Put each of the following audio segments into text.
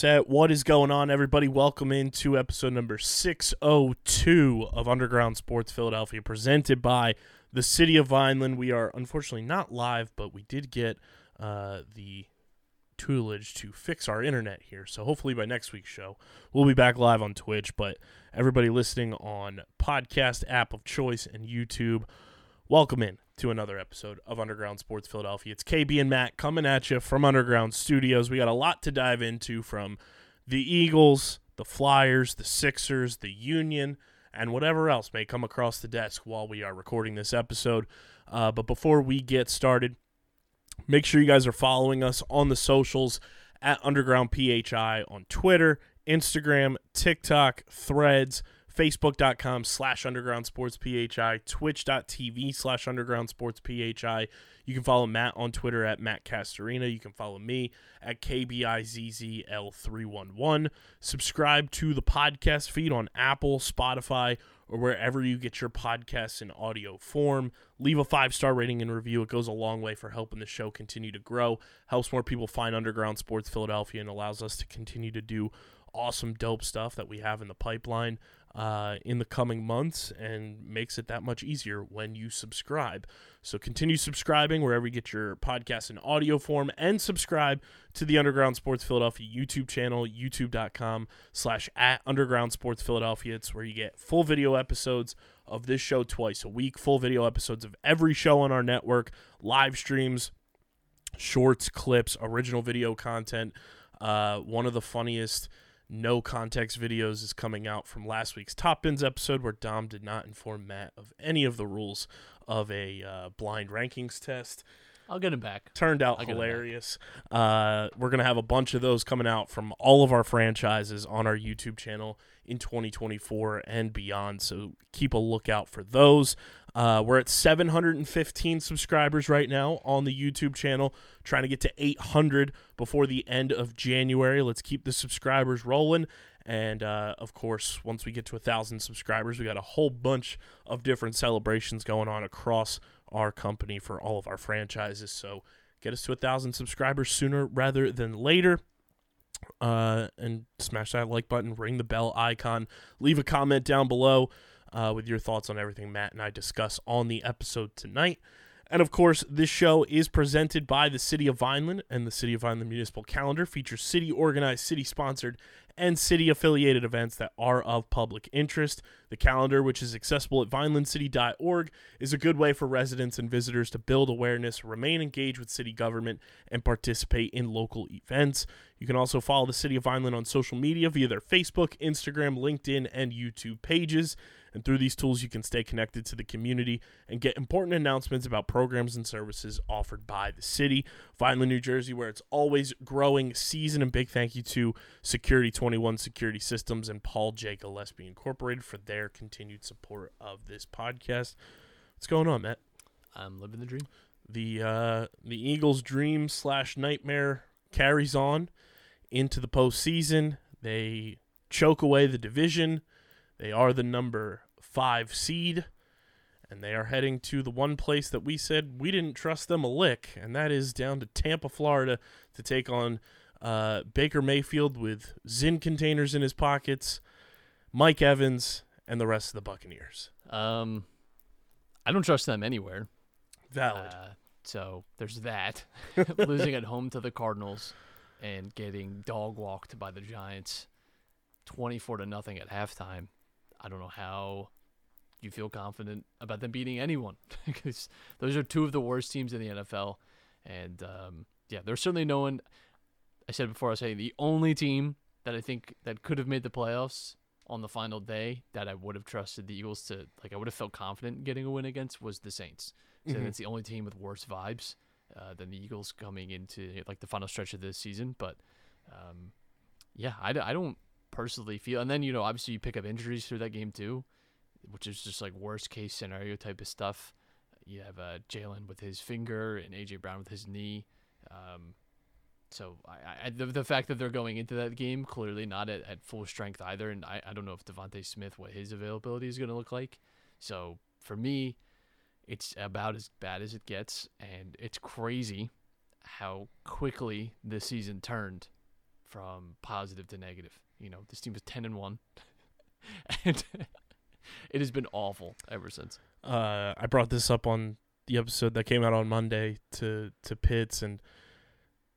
Set. What is going on, everybody? Welcome into episode number 602 of Underground Sports Philadelphia, presented by the City of Vineland. We are unfortunately not live, but we did get uh, the tutelage to fix our internet here. So hopefully by next week's show, we'll be back live on Twitch. But everybody listening on podcast app of choice and YouTube, welcome in to another episode of Underground Sports Philadelphia. It's KB and Matt coming at you from Underground Studios. We got a lot to dive into from the Eagles, the Flyers, the Sixers, the Union, and whatever else may come across the desk while we are recording this episode. Uh, but before we get started, make sure you guys are following us on the socials at Underground PHI on Twitter, Instagram, TikTok, Threads, Facebook.com slash Underground Sports PHI, Twitch.tv slash Underground Sports PHI. You can follow Matt on Twitter at Matt Castorina. You can follow me at KBIZZL311. Subscribe to the podcast feed on Apple, Spotify, or wherever you get your podcasts in audio form. Leave a five star rating and review. It goes a long way for helping the show continue to grow, helps more people find Underground Sports Philadelphia, and allows us to continue to do awesome, dope stuff that we have in the pipeline uh, in the coming months and makes it that much easier when you subscribe. So continue subscribing wherever you get your podcasts in audio form and subscribe to the Underground Sports Philadelphia YouTube channel, youtube.com slash at Underground Sports Philadelphia. It's where you get full video episodes of this show twice a week, full video episodes of every show on our network, live streams, shorts, clips, original video content. Uh, one of the funniest no context videos is coming out from last week's Top Bins episode where Dom did not inform Matt of any of the rules of a uh, blind rankings test. I'll get him back. Turned out I'll get it back. hilarious. Uh, we're going to have a bunch of those coming out from all of our franchises on our YouTube channel in 2024 and beyond. So keep a lookout for those. Uh, we're at 715 subscribers right now on the YouTube channel, trying to get to 800 before the end of January. Let's keep the subscribers rolling. And uh, of course, once we get to a thousand subscribers, we got a whole bunch of different celebrations going on across our company for all of our franchises. So get us to a thousand subscribers sooner rather than later. Uh, and smash that like button, ring the bell icon, leave a comment down below uh, with your thoughts on everything Matt and I discuss on the episode tonight. And of course, this show is presented by the City of Vineland, and the City of Vineland Municipal Calendar features city organized, city sponsored, and city affiliated events that are of public interest. The calendar, which is accessible at vinelandcity.org, is a good way for residents and visitors to build awareness, remain engaged with city government, and participate in local events. You can also follow the City of Vineland on social media via their Facebook, Instagram, LinkedIn, and YouTube pages. And through these tools, you can stay connected to the community and get important announcements about programs and services offered by the city. Finally, New Jersey, where it's always growing season. And big thank you to Security 21 Security Systems and Paul J. Gillespie Incorporated for their continued support of this podcast. What's going on, Matt? I'm living the dream. The uh, the Eagles' dream slash nightmare carries on into the postseason. They choke away the division. They are the number five seed, and they are heading to the one place that we said we didn't trust them a lick, and that is down to Tampa, Florida, to take on uh, Baker Mayfield with Zyn containers in his pockets, Mike Evans, and the rest of the Buccaneers. Um, I don't trust them anywhere. Valid. Uh, so there's that. Losing at home to the Cardinals and getting dog walked by the Giants, twenty-four to nothing at halftime. I don't know how you feel confident about them beating anyone because those are two of the worst teams in the NFL, and um, yeah, there's certainly no one. I said before, I was saying the only team that I think that could have made the playoffs on the final day that I would have trusted the Eagles to like I would have felt confident in getting a win against was the Saints. So Mhm. it's the only team with worse vibes uh, than the Eagles coming into like the final stretch of this season. But um, yeah, I don't personally feel. And then you know obviously you pick up injuries through that game too, which is just like worst case scenario type of stuff. You have uh, Jalen with his finger and AJ Brown with his knee. Um, so I, I the, the fact that they're going into that game clearly not at, at full strength either, and I, I don't know if DeVonta Smith what his availability is going to look like. So for me, it's about as bad as it gets, and it's crazy how quickly this season turned from positive to negative. You know, this team was ten and one, and it has been awful ever since. uh, I brought this up on the episode that came out on Monday to to Pitts, and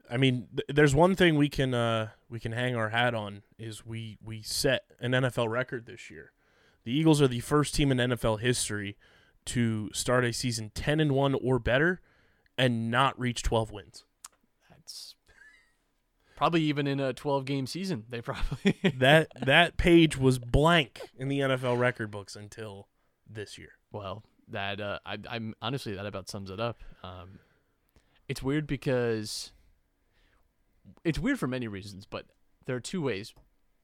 I mean, th- there's one thing we can uh, we can hang our hat on is we we set an NFL record this year. The Eagles are the first team in NFL history to start a season ten and one or better, and not reach twelve wins. That's probably even in a twelve game season. They probably That that page was blank in the NFL record books until this year. Well, that uh, I, I'm honestly that about sums it up. Um, it's weird because it's weird for many reasons, but there are two ways.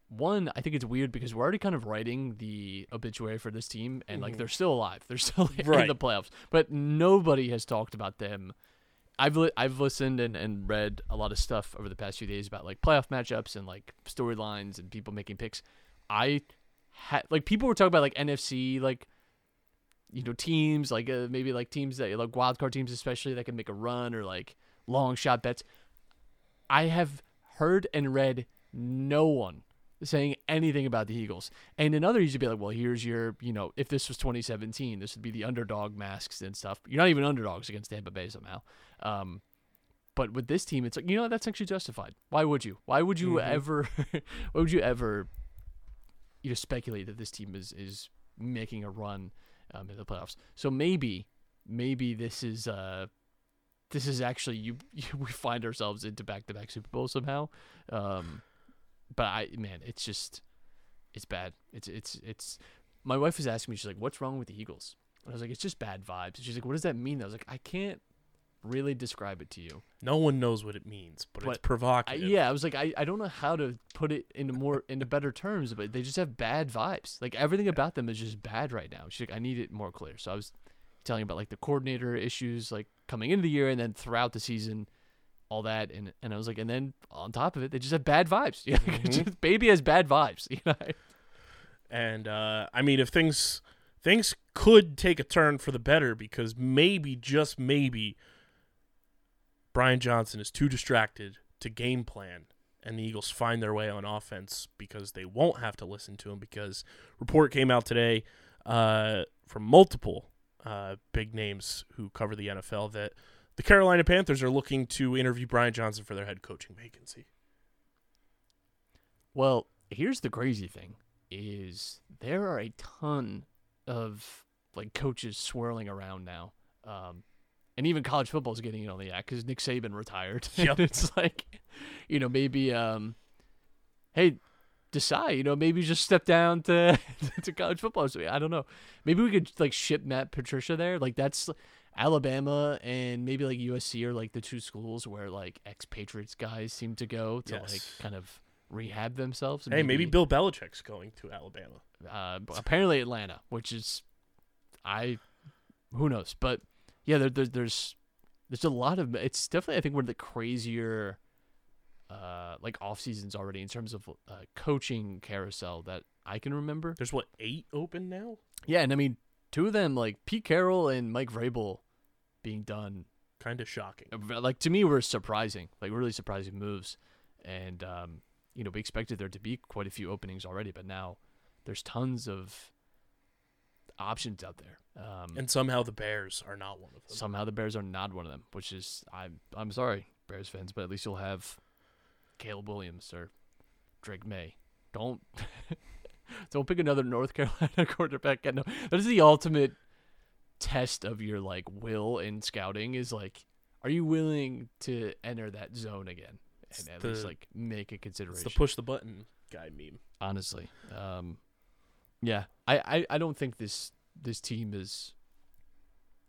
One, I think it's weird because we're already kind of writing the obituary for this team, and like Mhm. they're still alive, they're still in the playoffs, but nobody has talked about them. I've li- I've listened and, and read a lot of stuff over the past few days about like playoff matchups and like storylines and people making picks. I had like people were talking about like NFC like you know teams like uh, maybe like teams that like wild card teams especially that can make a run or like long shot bets. I have heard and read no one saying anything about the Eagles. And in other you'd be like, well, here's your, you know, if this was 2017, this would be the underdog masks and stuff. You're not even underdogs against Tampa Bay somehow. Um, but with this team, it's like, you know, that's actually justified. Why would you? Why would you Mhm. ever, why would you ever, you know, speculate that this team is, is making a run um, in the playoffs? So maybe, maybe this is, uh, this is actually you, you we find ourselves into back-to-back Super Bowls somehow. Um, but I man, it's just it's bad. It's it's it's. My wife was asking me, she's like, "What's wrong with the Eagles?" And I was like, "It's just bad vibes." And she's like, "What does that mean?" I was like, "I can't really describe it to you." No one knows what it means, but, it's But I, provocative. yeah, I was like, I, I don't know how to put it into more into better terms, but they just have bad vibes. Like everything about them is just bad right now. She's like, I need it more clear. So I was telling about like the coordinator issues, like coming into the year and then throughout the season, all that, and and I was like, and then on top of it, they just have bad vibes. Yeah, Mhm. baby has bad vibes. You know. And uh, I mean, if things things could take a turn for the better, because maybe just maybe Brian Johnson is too distracted to game plan, and the Eagles find their way on offense because they won't have to listen to him. Because report came out today uh, from multiple uh, big names who cover the NFL that the Carolina Panthers are looking to interview Brian Johnson for their head coaching vacancy. Well, here's the crazy thing: is there are a ton of like coaches swirling around now, um, and even college football is getting in on the act because Nick Saban retired. Yep. It's like, you know, maybe, um, hey, decide, you know, maybe just step down to to college football. So I don't know. Maybe we could like ship Matt Patricia there. Like that's Alabama and maybe like USC are like the two schools where like ex-Patriots guys seem to go to like kind of rehab themselves. Hey, maybe Bill Belichick's going to Alabama. uh, apparently Atlanta, which is I who knows, but yeah, there, there, there's there's a lot of it's definitely I think one of the crazier uh like off seasons already in terms of uh, coaching carousel that I can remember. There's what eight open now. Yeah, and I mean two of them like Pete Carroll and Mike Vrabel being done Kind of shocking. uh, like to me were surprising, like really surprising moves, and um, you know we expected there to be quite a few openings already, but now there's tons of options out there. Um, And somehow the Bears are not one of them. somehow the Bears are not one of them, which is I'm I'm sorry Bears fans, but at least you'll have Caleb Williams or Drake Maye. Don't don't pick another North Carolina quarterback. No, that is the ultimate test of your like will in scouting. Is like, are you willing to enter that zone again? and at the- least like make a It's consideration. the push the button guy meme. honestly. Um, yeah, I, I, I don't think this this team is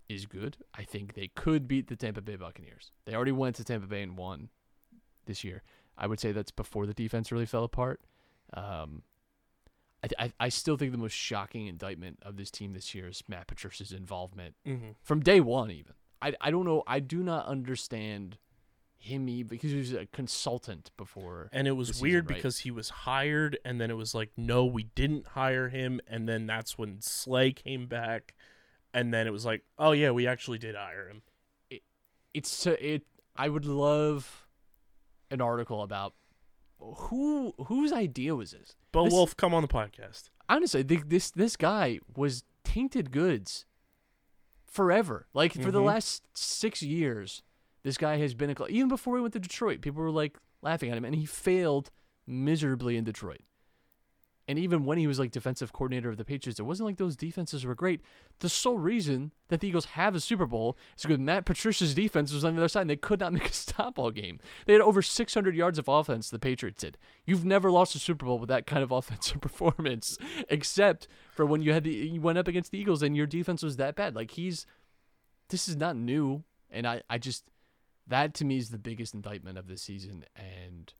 is good. I think they could beat the Tampa Bay Buccaneers. They already went to Tampa Bay and won this year. I would say that's before the defense really fell apart. Um, I, I I still think the most shocking indictment of this team this year is Matt Patricia's involvement Mm-hmm. from day one. Even I I don't know. I do not understand him because he was a consultant before. And it was the season, weird right? because he was hired, and then it was like, no, we didn't hire him, and then that's when Slay came back, and then it was like, oh yeah, we actually did hire him. it, it's it I would love an article about who whose idea was this. Bo This- Wulf, come on the podcast. Honestly, th- this this guy was tainted goods forever. Like for the Mhm. last 6 years, this guy has been a even before he went to Detroit, people were like laughing at him and he failed miserably in Detroit. And even when he was like defensive coordinator of the Patriots, it wasn't like those defenses were great. The sole reason that the Eagles have a Super Bowl is because Matt Patricia's defense was on the other side and they could not make a stop all game. They had over 600 yards of offense, the Patriots did. You've never lost a Super Bowl with that kind of offensive performance, except for when you had the you went up against the Eagles and your defense was that bad. Like he's this is not new. And I, I just that to me is the biggest indictment of this season and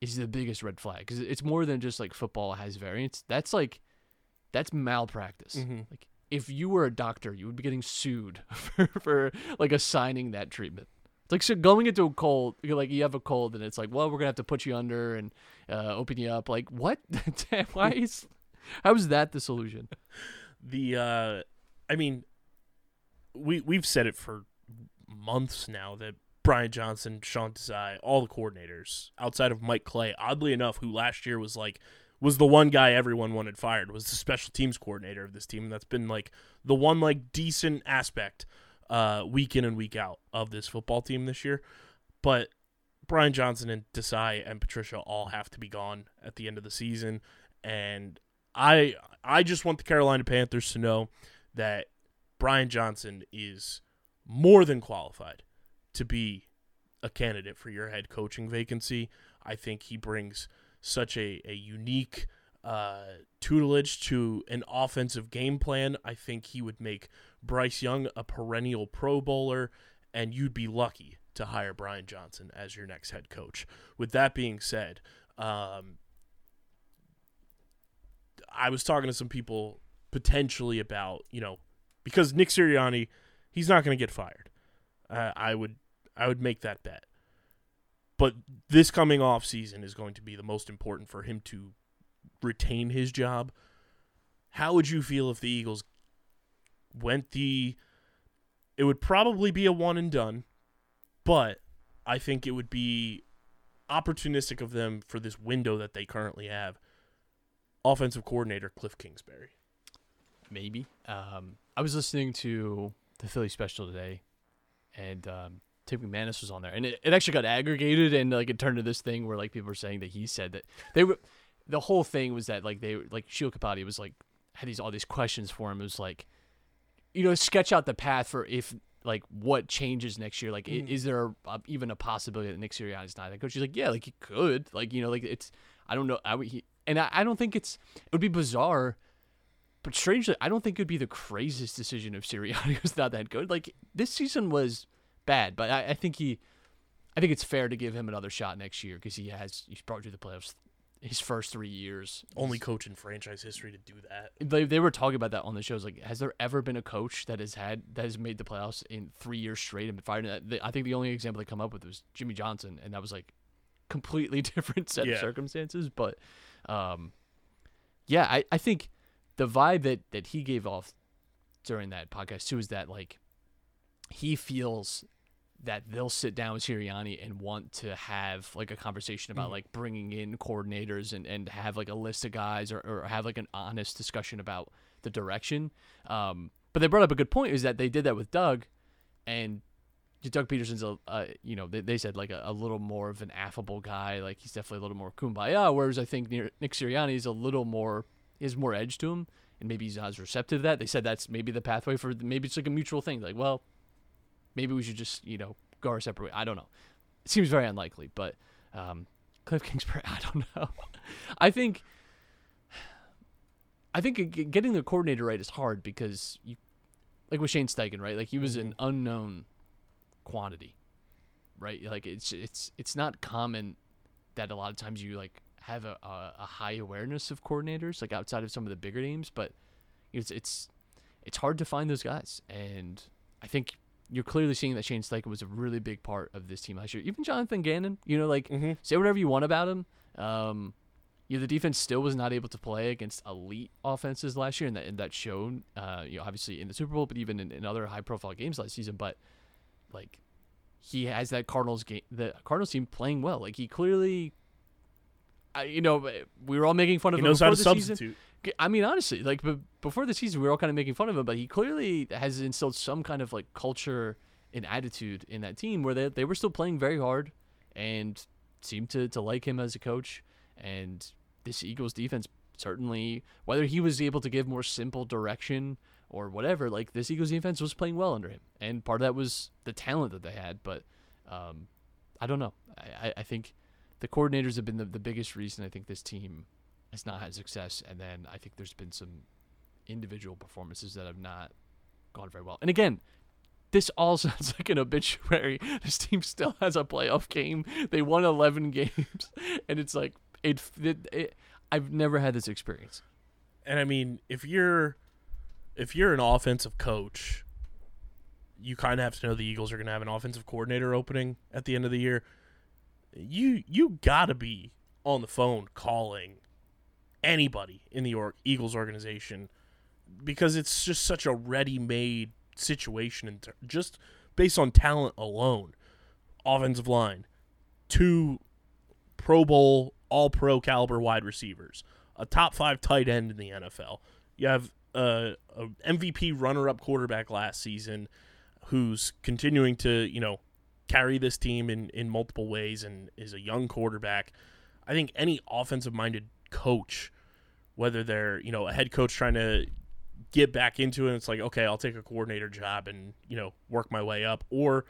is the biggest red flag because it's more than just like football has variance. That's like that's malpractice. Mhm. Like if you were a doctor, you would be getting sued for, for like assigning that treatment. It's like so going into a cold, like you have a cold, and it's like, well, we're gonna have to put you under and uh, open you up. Like what? Why is how is that the solution? the uh I mean we we've said it for months now that Brian Johnson, Sean Desai, all the coordinators outside of Mike Clay, oddly enough, who last year was like was the one guy everyone wanted fired, was the special teams coordinator of this team. And that's been like the one like decent aspect uh week in and week out of this football team this year. But Brian Johnson and Desai and Patricia all have to be gone at the end of the season. And I I just want the Carolina Panthers to know that Brian Johnson is more than qualified to be a candidate for your head coaching vacancy. I think he brings such a, a unique uh, tutelage to an offensive game plan. I think he would make Bryce Young a perennial Pro Bowler, and you'd be lucky to hire Brian Johnson as your next head coach. With that being said, um, I was talking to some people potentially about, you know, because Nick Sirianni, he's not going to get fired. Uh, I would I would make that bet. But this coming off season is going to be the most important for him to retain his job. How would you feel if the Eagles went the it would probably be a one and done, but I think it would be opportunistic of them for this window that they currently have. Offensive coordinator Cliff Kingsbury. Maybe. Um, I was listening to the Philly special today, and um, Tim McManus was on there, and it, it actually got aggregated, and like it turned to this thing where like people were saying that he said that they were. The whole thing was that like they like Sheil Kapadia was like had these all these questions for him. It was like, you know, sketch out the path for if like what changes next year. Like, i- mm-hmm. is there a, even a possibility that Nick Sirianni is not that coach? He's like, yeah, like he could. Like, you know, like it's I don't know. I would he and I, I don't think it's it would be bizarre. But strangely, I don't think it would be the craziest decision if Sirianni was not that good. Like this season was bad, but I, I think he, I think it's fair to give him another shot next year because he has he's brought you the playoffs his first three years. Only coach in franchise history to do that. They, they were talking about that on the shows. Like, has there ever been a coach that has had that has made the playoffs in three years straight and been fired? And I think the only example they come up with was Jimmy Johnson, and that was like completely different set Yeah. of circumstances. But, um, yeah, I, I think the vibe that that he gave off during that podcast too is that like he feels that they'll sit down with Sirianni and want to have like a conversation about like bringing in coordinators and, and have like a list of guys or, or have like an honest discussion about the direction. Um, but they brought up a good point is that they did that with Doug and Doug Pederson's a, uh, you know, they, they said like a, a little more of an affable guy. Like he's definitely a little more kumbaya. Whereas I think Nick Nick Sirianni is a little more, he has more edge to him. And maybe he's not as receptive to that. They said that's maybe the pathway for, maybe it's like a mutual thing. Like, well, maybe we should just you know go our separate way. I don't know. It seems very unlikely, but Um, Cliff Kingsbury, I don't know. I think, I think getting the coordinator right is hard because you, like with Shane Steichen, right? Like he was an unknown quantity, right? Like it's it's it's not common that a lot of times you like have a, a, a high awareness of coordinators, like outside of some of the bigger names, but it's it's it's hard to find those guys, and I think you're clearly seeing that Shane Steichen was a really big part of this team last year. Even Jonathan Gannon, you know, like Mhm. say whatever you want about him. Um, you know, the defense still was not able to play against elite offenses last year, and that and that showed, uh, you know, obviously in the Super Bowl, but even in, in other high profile games last season. But like, he has that Cardinals game, the Cardinals team playing well. Like he clearly, I, you know, we were all making fun of He him knows how to the season. I mean, honestly, like b- before the season, we were all kind of making fun of him, but he clearly has instilled some kind of like culture and attitude in that team where they they were still playing very hard and seemed to to like him as a coach. And this Eagles defense certainly, whether he was able to give more simple direction or whatever, like this Eagles defense was playing well under him, and part of that was the talent that they had. But um, I don't know. I, I- I think the coordinators have been the, the biggest reason I think this team has not had success. And then I think there's been some individual performances that have not gone very well. And again, this all sounds like an obituary. This team still has a playoff game. They won 11 games, and it's like it. it, it I've never had this experience. And I mean, if you're if you're an offensive coach, you kind of have to know the Eagles are going to have an offensive coordinator opening at the end of the year. You you got to be on the phone calling anybody in the or- Eagles organization because it's just such a ready-made situation in ter- just based on talent alone. Offensive line, two Pro Bowl, All Pro caliber wide receivers, a top five tight end in the NFL. You have uh, a MVP runner-up quarterback last season, who's continuing to you know carry this team in in multiple ways and is a young quarterback. I think any offensive-minded coach, whether they're you know a head coach trying to get back into it, and it's like okay, I'll take a coordinator job and you know work my way up, or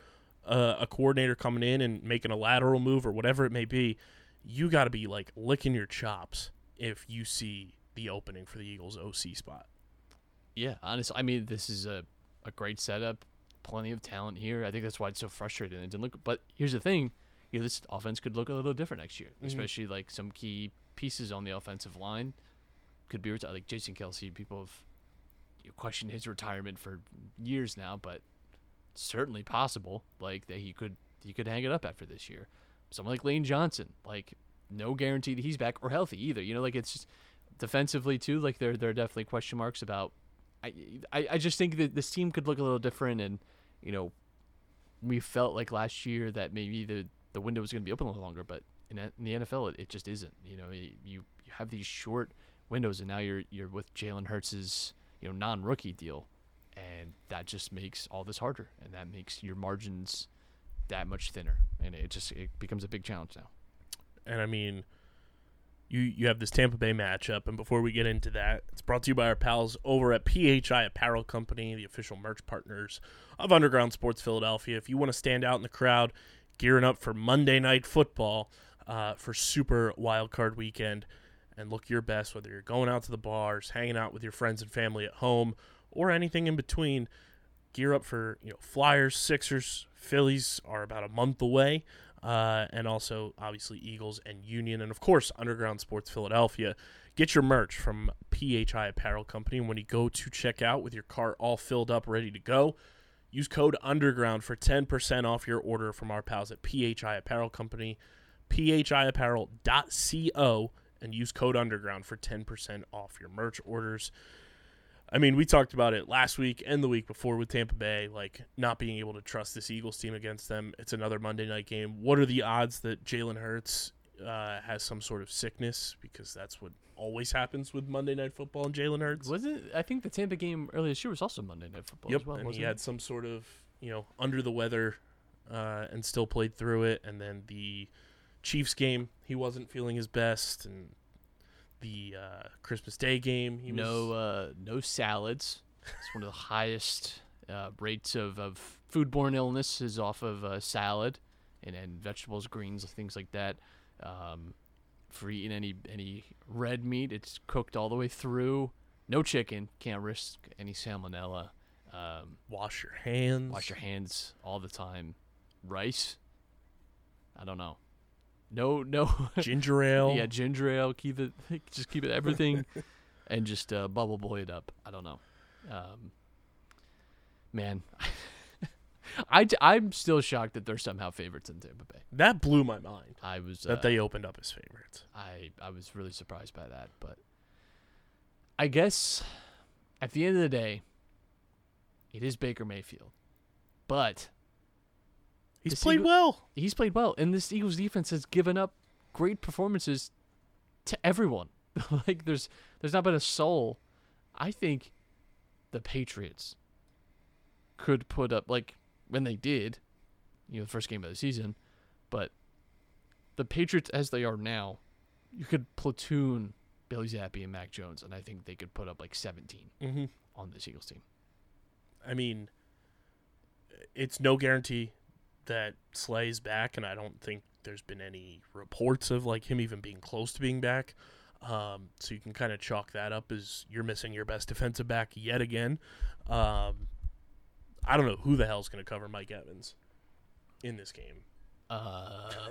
uh, a coordinator coming in and making a lateral move or whatever it may be, you got to be like licking your chops if you see the opening for the Eagles OC spot. Yeah, honestly, I mean, this is a, a great setup. Plenty of talent here. I think that's why it's so frustrating. It didn't look. But here's the thing, you know, this offense could look a little different next year, especially like some key pieces on the offensive line could be retired. Like Jason Kelce, people have questioned his retirement for years now, but certainly possible. Like that he could he could hang it up after this year. Someone like Lane Johnson, like no guarantee that he's back or healthy either. You know, like it's just defensively too. Like there there are definitely question marks about. I I, I just think that this team could look a little different, and you know, we felt like last year that maybe the the window was going to be open a little longer, but in, in the NFL it, it just isn't. You know, you you have these short windows, and now you're you're with Jalen Hurts's you know non rookie deal, and that just makes all this harder, and that makes your margins that much thinner, and it just it becomes a big challenge now. And I mean, you you have this Tampa Bay matchup, and before we get into that, it's brought to you by our pals over at PHI Apparel Company, the official merch partners of Underground Sports Philadelphia. If you want to stand out in the crowd, gearing up for Monday Night Football uh, for Super Wild Card Weekend, and look your best, whether you're going out to the bars, hanging out with your friends and family at home, or anything in between. Gear up for you know Flyers, Sixers, Phillies are about a month away uh, and also obviously Eagles and Union, and of course Underground Sports Philadelphia. Get your merch from PHI Apparel Company. When you go to check out with your cart all filled up, ready to go, use code Underground for 10% off your order from our pals at PHI Apparel Company, phiapparel.co, and use code Underground for 10% off your merch orders. I mean, we talked about it last week and the week before with Tampa Bay, like not being able to trust this Eagles team against them. It's another Monday night game. What are the odds that Jalen Hurts uh, has some sort of sickness? Because that's what always happens with Monday night football and Jalen Hurts. Was it? I think the Tampa game earlier this year was also Monday Night Football Yep, as well. and he it? had some sort of you know under the weather, uh, and still played through it. And then the Chiefs game, he wasn't feeling his best, and the uh, Christmas Day game, he no was uh, no salads. It's one of the highest uh, rates of, of foodborne illness is off of uh, salad. and and vegetables, greens, things like that. Um, for eating any any red meat, it's cooked all the way through. No chicken. Can't risk any salmonella. Um, Wash your hands. wash your hands all the time. Rice. I don't know. No, no. ginger ale. yeah, ginger ale. Keep it. Just keep it everything, and just uh, bubble boy it up. I don't know. Um, man, I I'm still shocked that they're somehow favorites in Tampa Bay. That blew my mind I was uh, that they opened up as favorites. I I was really surprised by that, but I guess at the end of the day, it is Baker Mayfield, but He's The played Eagle- well. he's played well, and this Eagles defense has given up great performances to everyone. like there's there's not been a soul. I think the Patriots could put up like when they did, you know, the first game of the season, but the Patriots as they are now, you could platoon Bailey Zappe and Mac Jones, and I think they could put up like 17 Mm-hmm. on this Eagles team. I mean, it's no guarantee that Slay's back, and I don't think there's been any reports of like him even being close to being back. Um, so you can kind of chalk that up as you're missing your best defensive back yet again. Um, I don't know who the hell's going to cover Mike Evans in this game Uh,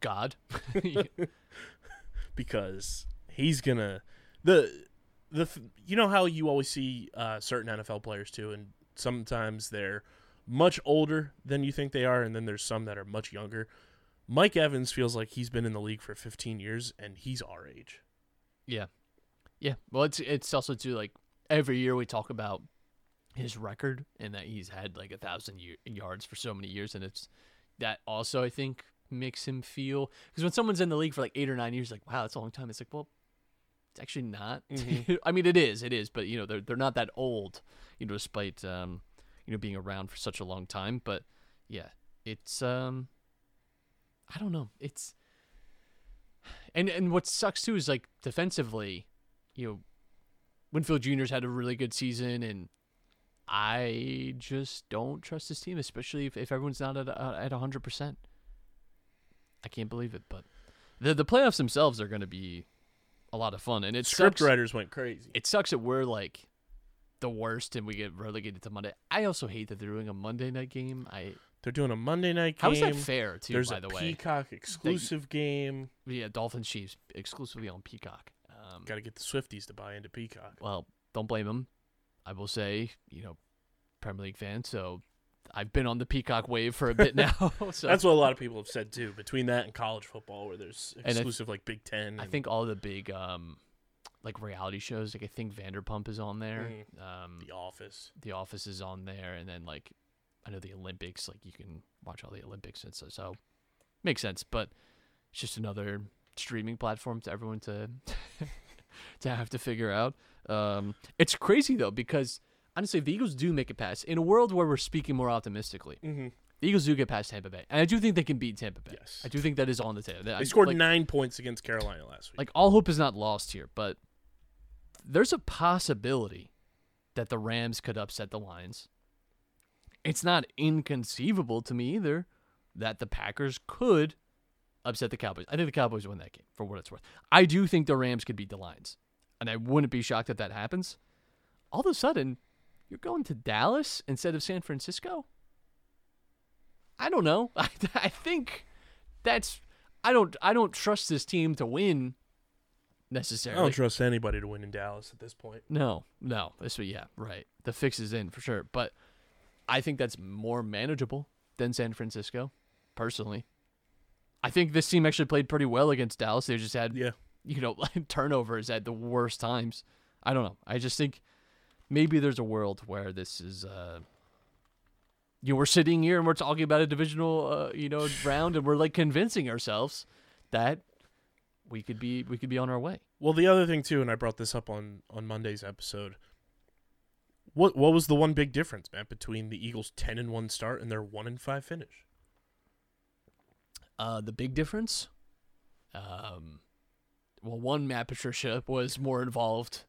God, because he's gonna the the you know how you always see uh, certain NFL players too, and sometimes they're much older than you think they are, and then there's some that are much younger. Mike Evans feels like he's been in the league for 15 years, and he's our age. Yeah, yeah. Well, it's it's also too like every year we talk about his record and that he's had like a thousand year, yards for so many years, and it's that also I think makes him feel because when someone's in the league for like eight or nine years, like wow, that's a long time. It's like well, it's actually not. I mean, it is, it is, but you know they're they're not that old, you know, despite um you know being around for such a long time. But yeah, it's um I don't know, it's and and what sucks too is like defensively, you know, Winfield Junior's had a really good season, and I just don't trust this team, especially if, if everyone's not at a- at hundred percent. I can't believe it, but the the playoffs themselves are going to be a lot of fun, and it Script sucks. writers went crazy. It sucks that we're like the worst, and we get relegated to Monday. I also hate that they're doing a Monday night game. I They're doing a Monday night game. how is that fair too? There's by a the way, Peacock exclusive game. yeah, Dolphins Chiefs exclusively on Peacock. Um, Got to get the Swifties to buy into Peacock. well, don't blame them. I will say, you know, Premier League fan, so I've been on the Peacock wave for a bit now. so That's what a lot of people have said too. Between that and college football, where there's exclusive like Big Ten. I think all the big um like reality shows, like I think Vanderpump is on there. Mhm. Um The Office. The Office is on there and then like I know the Olympics, like you can watch all the Olympics and so so makes sense, but it's just another streaming platform to everyone to to have to figure out. Um it's crazy though because honestly if the Eagles do make it past in a world where we're speaking more optimistically, Mm-hmm. the Eagles do get past Tampa Bay. And I do think they can beat Tampa Bay. Yes. I do think that is on the table. They scored like, nine points against Carolina last week. like all hope is not lost here, but there's a possibility that the Rams could upset the Lions. It's not inconceivable to me either that the Packers could upset the Cowboys. I think the Cowboys win that game for what it's worth. I do think the Rams could beat the Lions, and I wouldn't be shocked if that happens. All of a sudden, you're going to Dallas instead of San Francisco. I don't know. I, I think that's I don't I don't trust this team to win I don't trust anybody to win in Dallas at this point. No, no. This yeah, right. The fix is in for sure. But I think that's more manageable than San Francisco, personally. I think this team actually played pretty well against Dallas. They just had Yeah. you know, turnovers at the worst times. I don't know. I just think maybe there's a world where this is uh you know, we're sitting here and we're talking about a divisional uh, you know, round and we're like convincing ourselves that we could be we could be on our way. Well, the other thing too, and I brought this up on on Monday's episode. What what was the one big difference, man, between the Eagles' ten and one start and their one and five finish? Uh, the big difference, um, well, one Matt Patricia was more involved,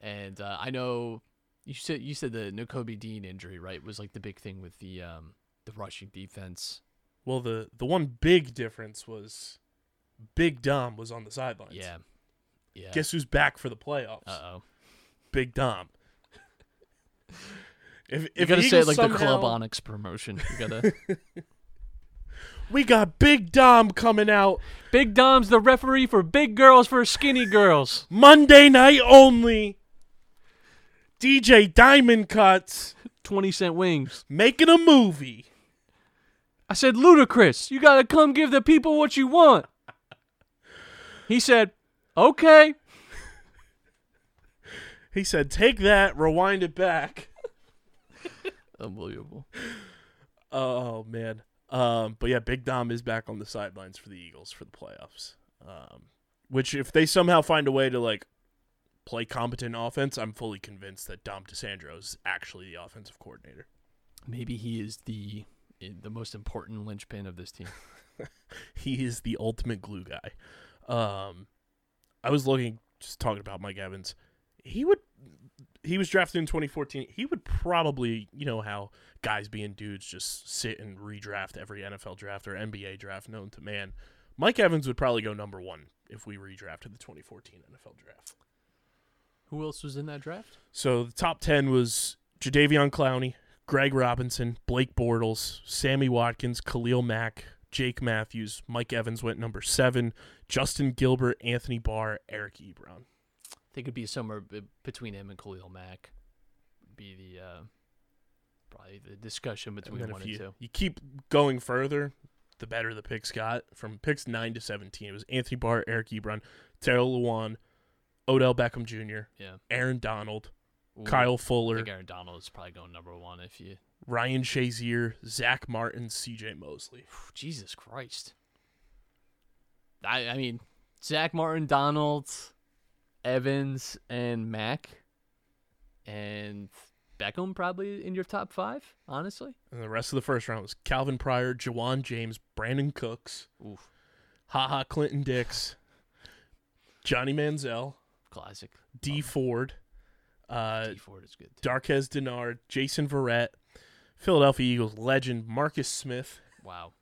and uh, I know you said you said the Nakobe Dean injury, right, was like the big thing with the um the rushing defense. Well, the the one big difference was Big Dom was on the sidelines. Yeah. Yeah. Guess who's back for the playoffs? Uh oh. Big Dom. if if You gotta the say it Eagles like the Club Onyx promotion. You gotta. we got Big Dom coming out Big Dom's the referee for big girls for skinny girls. Monday night only. DJ Diamond Cuts Twenty cent wings. making a movie. I said, ludicrous. You gotta come give the people what you want. He said, okay. He said, "Take that, rewind it back." Unbelievable. Oh man. Um, but yeah, Big Dom is back on the sidelines for the Eagles for the playoffs. Um, which if they somehow find a way to like play competent offense, I'm fully convinced that Dom DiSandro is actually the offensive coordinator. Maybe he is the eh, the most important linchpin of this team. He is the ultimate glue guy. Um, I was looking, just talking about Mike Evans. He would, he was drafted in 2014. He would probably, you know, how guys being dudes just sit and redraft every NFL draft or NBA draft known to man. Mike Evans would probably go number one if we redrafted the 2014 NFL draft. Who else was in that draft? So the top 10 was Jadeveon Clowney, Greg Robinson, Blake Bortles, Sammy Watkins, Khalil Mack, Jake Matthews, Mike Evans went number seven, Justin Gilbert, Anthony Barr, Eric Ebron. I think it'd be somewhere b- between him and Khalil Mack. Would Be the uh, probably the discussion between one if and two. you keep going further, the better the picks got. From picks 9 to 17, it was Anthony Barr, Eric Ebron, Terrell Lewan, Odell Beckham Jr., Yeah. Aaron Donald, Ooh, Kyle I Fuller, think Aaron Donald is probably going number one. If you, Ryan Shazier, Zack Martin, CJ Mosley. Jesus Christ. I I mean, Zack Martin, Donald, Evans, and Mack, and Beckham probably in your top five. Honestly. And the rest of the first round was Calvin Pryor, Ja'Wuan James, Brandin Cooks, Oof. haha Clinton Dix, Johnny Manziel, Classic. Dee Ford, uh, Dee Ford is good. Too. Darqueze Dennard, Jason Verrett, Philadelphia Eagles legend Marcus Smith, Wow.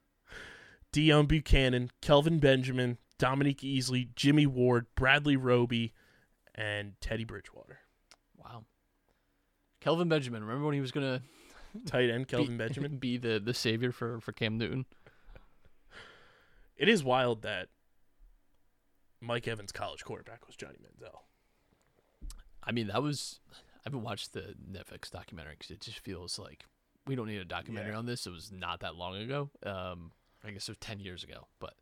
Deone Bucannon, Kelvin Benjamin, Dominique Easley, Jimmy Ward, Bradley Roby, and Teddy Bridgewater. Wow. Kelvin Benjamin. Remember when he was gonna Tight end Kelvin be, Benjamin. be the the savior for for Cam Newton? It is wild that Mike Evans' college quarterback was Johnny Manziel. I mean, that was. I haven't watched the Netflix documentary because it just feels like we don't need a documentary Yeah. on this. It was not that long ago. Um, I guess it was ten years ago, but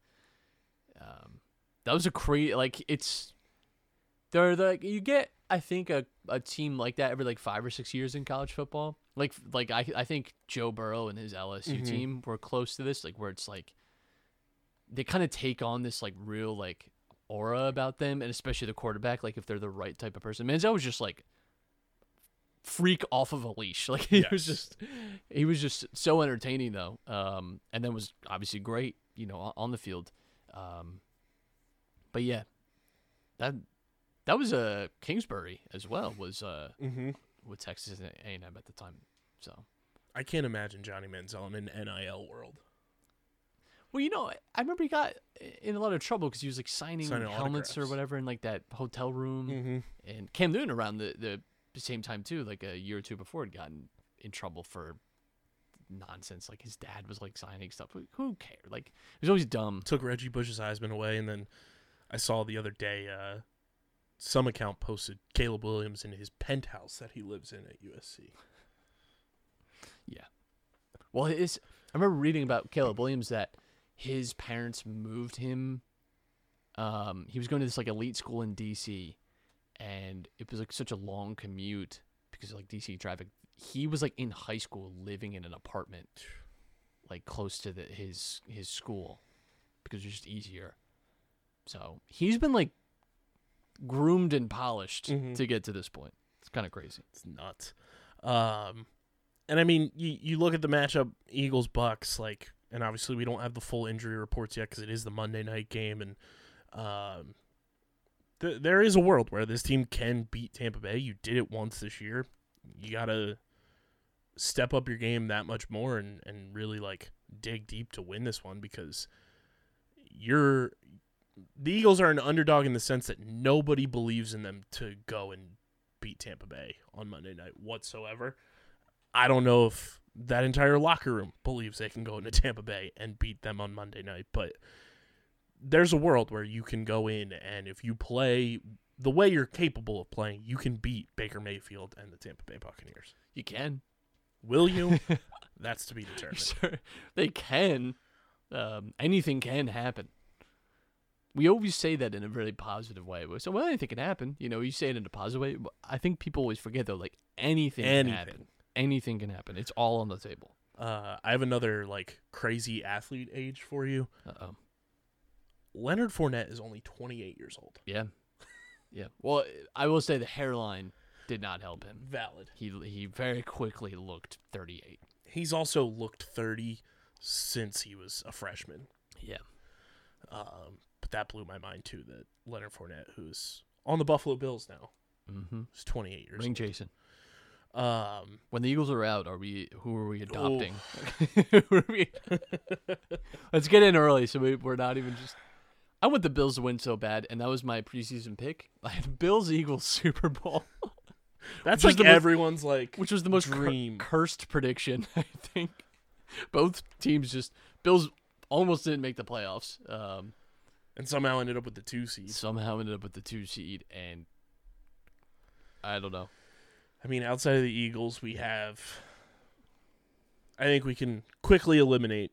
um, that was a crazy. Like it's they're like you get. I think a, a team like that every like five or six years in college football. Like like I I think Joe Burrow and his LSU Mhm. team were close to this. Like where it's like they kind of take on this like real like aura about them, and especially the quarterback. Like if they're the right type of person. Manziel was just like freak off of a leash. Like he was just he was just so entertaining though. Um, and then was obviously great, you know, on, the field. Um, but yeah, that that was uh, Kingsbury as well. Was uh, Mm-hmm. with Texas A and M at the time. So I can't imagine Johnny Manziel in an NIL world. well, you know, I remember he got in a lot of trouble because he was like signing, Signing helmets or whatever in like that hotel room. Mm-hmm. and Cam Newton around the the same time too, like a year or two before, had gotten in trouble for nonsense. Like his dad was like signing stuff. Who- Who cared? Like it was always dumb. Took Reggie Bush's Heisman away, and then I saw the other day uh, some account posted Caleb Williams in his penthouse that he lives in at USC. Yeah. Well, his I remember reading about Caleb Williams that his parents moved him. Um, he was going to this like elite school in DC, and it was like such a long commute because of like DC traffic. He was like in high school living in an apartment, like close to the, his his school, because it was just easier. So he's been like groomed and polished Mhm. to get to this point. It's kind of crazy. It's nuts. Um, and I mean, you you look at the matchup Eagles Bucks like, and obviously we don't have the full injury reports yet because it is the Monday night game, and um, th- there is a world where this team can beat Tampa Bay. You did it once this year. You gotta step up your game that much more and and really like dig deep to win this one because you're the Eagles are an underdog in the sense that nobody believes in them to go and beat Tampa Bay on Monday night whatsoever. I don't know if that entire locker room believes they can go into Tampa Bay and beat them on Monday night, but there's a world where you can go in and if you play the way you're capable of playing, you can beat Baker Mayfield and the Tampa Bay Buccaneers. You can. Will you? That's to be determined. Sure, they can. Um, anything can happen. We always say that in a really positive way. So, well, anything can happen. You know, you say it in a positive way. I think people always forget though, like anything, can happen. Anything can happen. It's all on the table. Uh, I have another like crazy athlete age for you. Uh oh. Leonard Fournette is only 28 years old. Yeah. Yeah. Well, I will say the hairline did not help him. Valid. He he very quickly looked 38. He's also looked 30 since he was a freshman. Yeah. Um, but that blew my mind too. That Leonard Fournette, who's on the Buffalo Bills now, Mm-hmm. is 28 years Ring old. Jason. Um, When the Eagles are out, are we? Who are we adopting? Are we- Let's get in early, so we, we're not even just. I want the Bills to win so bad, and that was my preseason pick. I had Bills Eagles Super Bowl, that's Which like the most- everyone's like, which was the most cur- cursed prediction. I think both teams just Bills almost didn't make the playoffs. Um, and somehow ended up with the two seed. somehow ended up with the two seed, and I don't know. I mean, outside of the Eagles, we have. I think we can quickly eliminate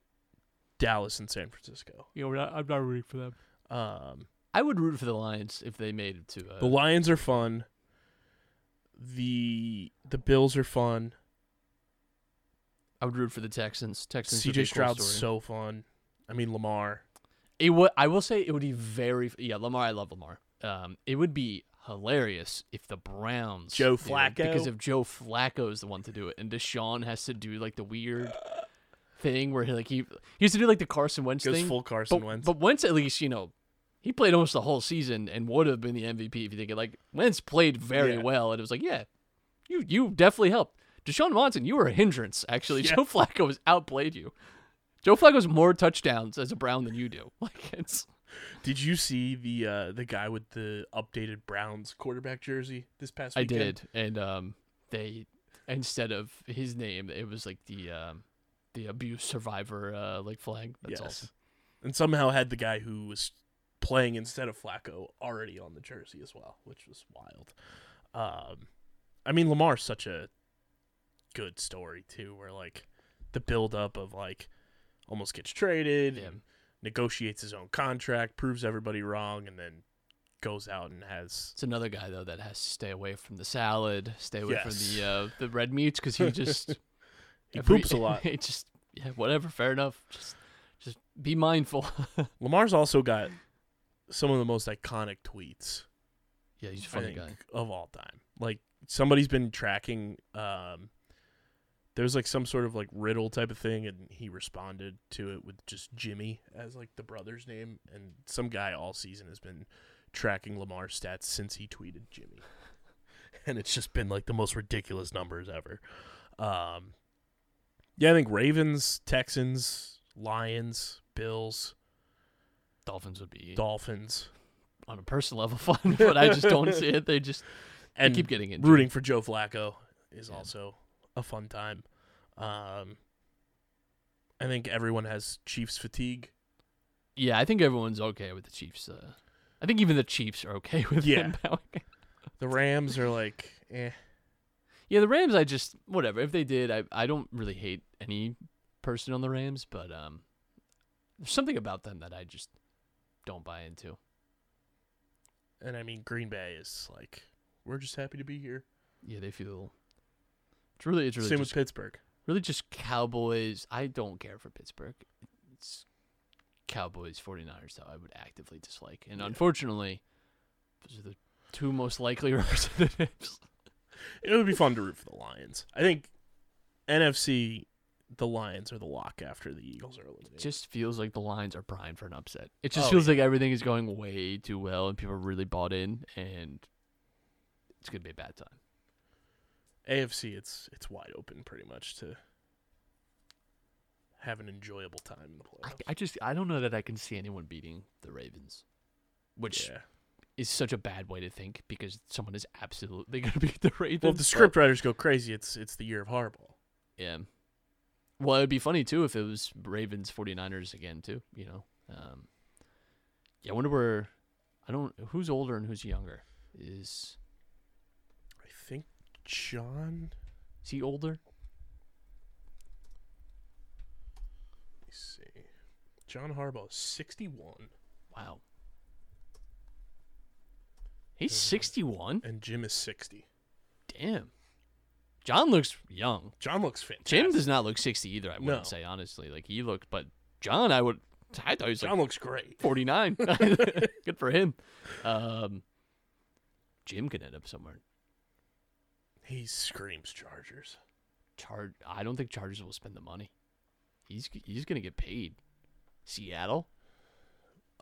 Dallas and San Francisco. You know, we're not, I'm not rooting for them. Um, I would root for the Lions if they made it to. Uh, the Lions are fun. The the Bills are fun. I would root for the Texans. Texans. CJ cool Stroud's so fun. I mean Lamar. It would. I will say it would be very. Yeah, Lamar. I love Lamar. Um, it would be hilarious if the Browns Joe did because if Joe Flacco is the one to do it, and Deshaun has to do like the weird thing where he like he he used to do like the Carson Wentz Goes thing. full Carson but, Wentz. But Wentz at least you know he played almost the whole season and would have been the MVP if you think it. Like Wentz played very Yeah. well, and it was like yeah, you you definitely helped. Deshaun Watson, you were a hindrance. Actually, Yeah. Joe Flacco has outplayed you. Joe Flacco has more touchdowns as a Brown than you do. Like it's Did you see the uh, the guy with the updated Browns quarterback jersey this past Weekend? I did, and um, they instead of his name, it was like the um, the abuse survivor uh, like flag. That's yes. awesome. And somehow had the guy who was playing instead of Flacco already on the jersey as well, which was wild. Um, I mean, Lamar's such a good story too, where like the build up of like almost gets traded, Yeah. and negotiates his own contract, proves everybody wrong, and then goes out and has It's another guy though that has to stay away from the salad, stay away Yes. from the uh, the red meats because he just he every- poops a lot. He just yeah, whatever, fair enough. Just just be mindful. Lamar's also got some of the most iconic tweets yeah, he's a funny guy. of all time. Like somebody's been tracking. Um, there's like some sort of like riddle type of thing, and he responded to it with just Jimmy as like the brother's name. And some guy all season has been tracking Lamar's stats since he tweeted Jimmy, and it's just been like the most ridiculous numbers ever. Um, yeah, I think Ravens, Texans, Lions, Bills, Dolphins would be Dolphins, on a personal level fun, but I just don't see it. They just and keep getting injured. rooting for Joe Flacco is Yeah. also a fun time. Um, I think everyone has Chiefs fatigue. Yeah, I think everyone's okay with the Chiefs. Uh, I think even the Chiefs are okay with Yeah. them bowing. The Rams are like, eh. Yeah, the Rams. I just whatever. If they did, I I don't really hate any person on the Rams, but um, there's something about them that I just don't buy into. And I mean, Green Bay is like, we're just happy to be here. Yeah, they feel. It's really, it's really Same just, with Pittsburgh. really just Cowboys. I don't care for Pittsburgh. It's Cowboys 49ers that I would actively dislike, and Yeah. unfortunately, those are the two most likely representatives. It would be fun to root for the Lions. I think NFC, the Lions are the lock after the Eagles are eliminated. It just feels like the Lions are primed for an upset. It just Oh, feels yeah. like everything is going way too well, and people are really bought in, and it's gonna be a bad time. AFC, it's it's wide open pretty much to have an enjoyable time in the I, playoffs. I just I don't know that I can see anyone beating the Ravens, which yeah. is such a bad way to think because someone is absolutely going to beat the Ravens. Well, if the but- script writers go crazy, it's it's the year of Harbaugh. Yeah. Well, it'd be funny too if it was Ravens 49ers again too, you know. Um Yeah, I wonder where I don't who's older and who's younger. Is I think John. is he older? Let me see. John Harbaugh, is sixty-one, Wow. He's Mhm. 61? and Jim is sixty. Damn. John looks young. John looks fantastic. Jim does not look 60 either, I wouldn't No. say honestly. Like he looked but John I would I thought he was John like looks great. 49. Good for him. Um Jim could end up somewhere. He screams Chargers. Char- I don't think Chargers will spend the money. He's he's gonna get paid. Seattle,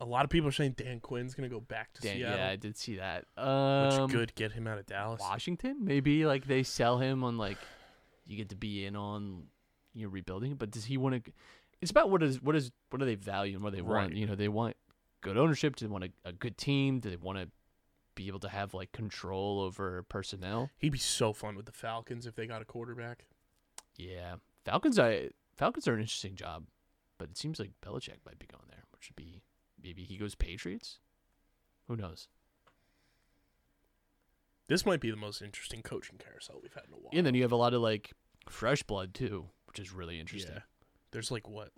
A lot of people are saying Dan Quinn's gonna go back to Dan, Seattle, yeah, I did see that. Um, which could get him out of Dallas. Washington, maybe like they sell him on like you get to be in on you know rebuilding. But does he want to? It's about what is what is what do they value and what they want. You know, they want good ownership. Do they want a, a good team? Do they want to be able to have like control over personnel? He'd be so fun with the Falcons if they got a quarterback. Yeah, Falcons. I Falcons are an interesting job, but it seems like Belichick might be going there, which would be maybe he goes Patriots. Who knows? This might be the most interesting coaching carousel we've had in a while. And then you have a lot of like fresh blood too, which is really interesting. Yeah. There's like what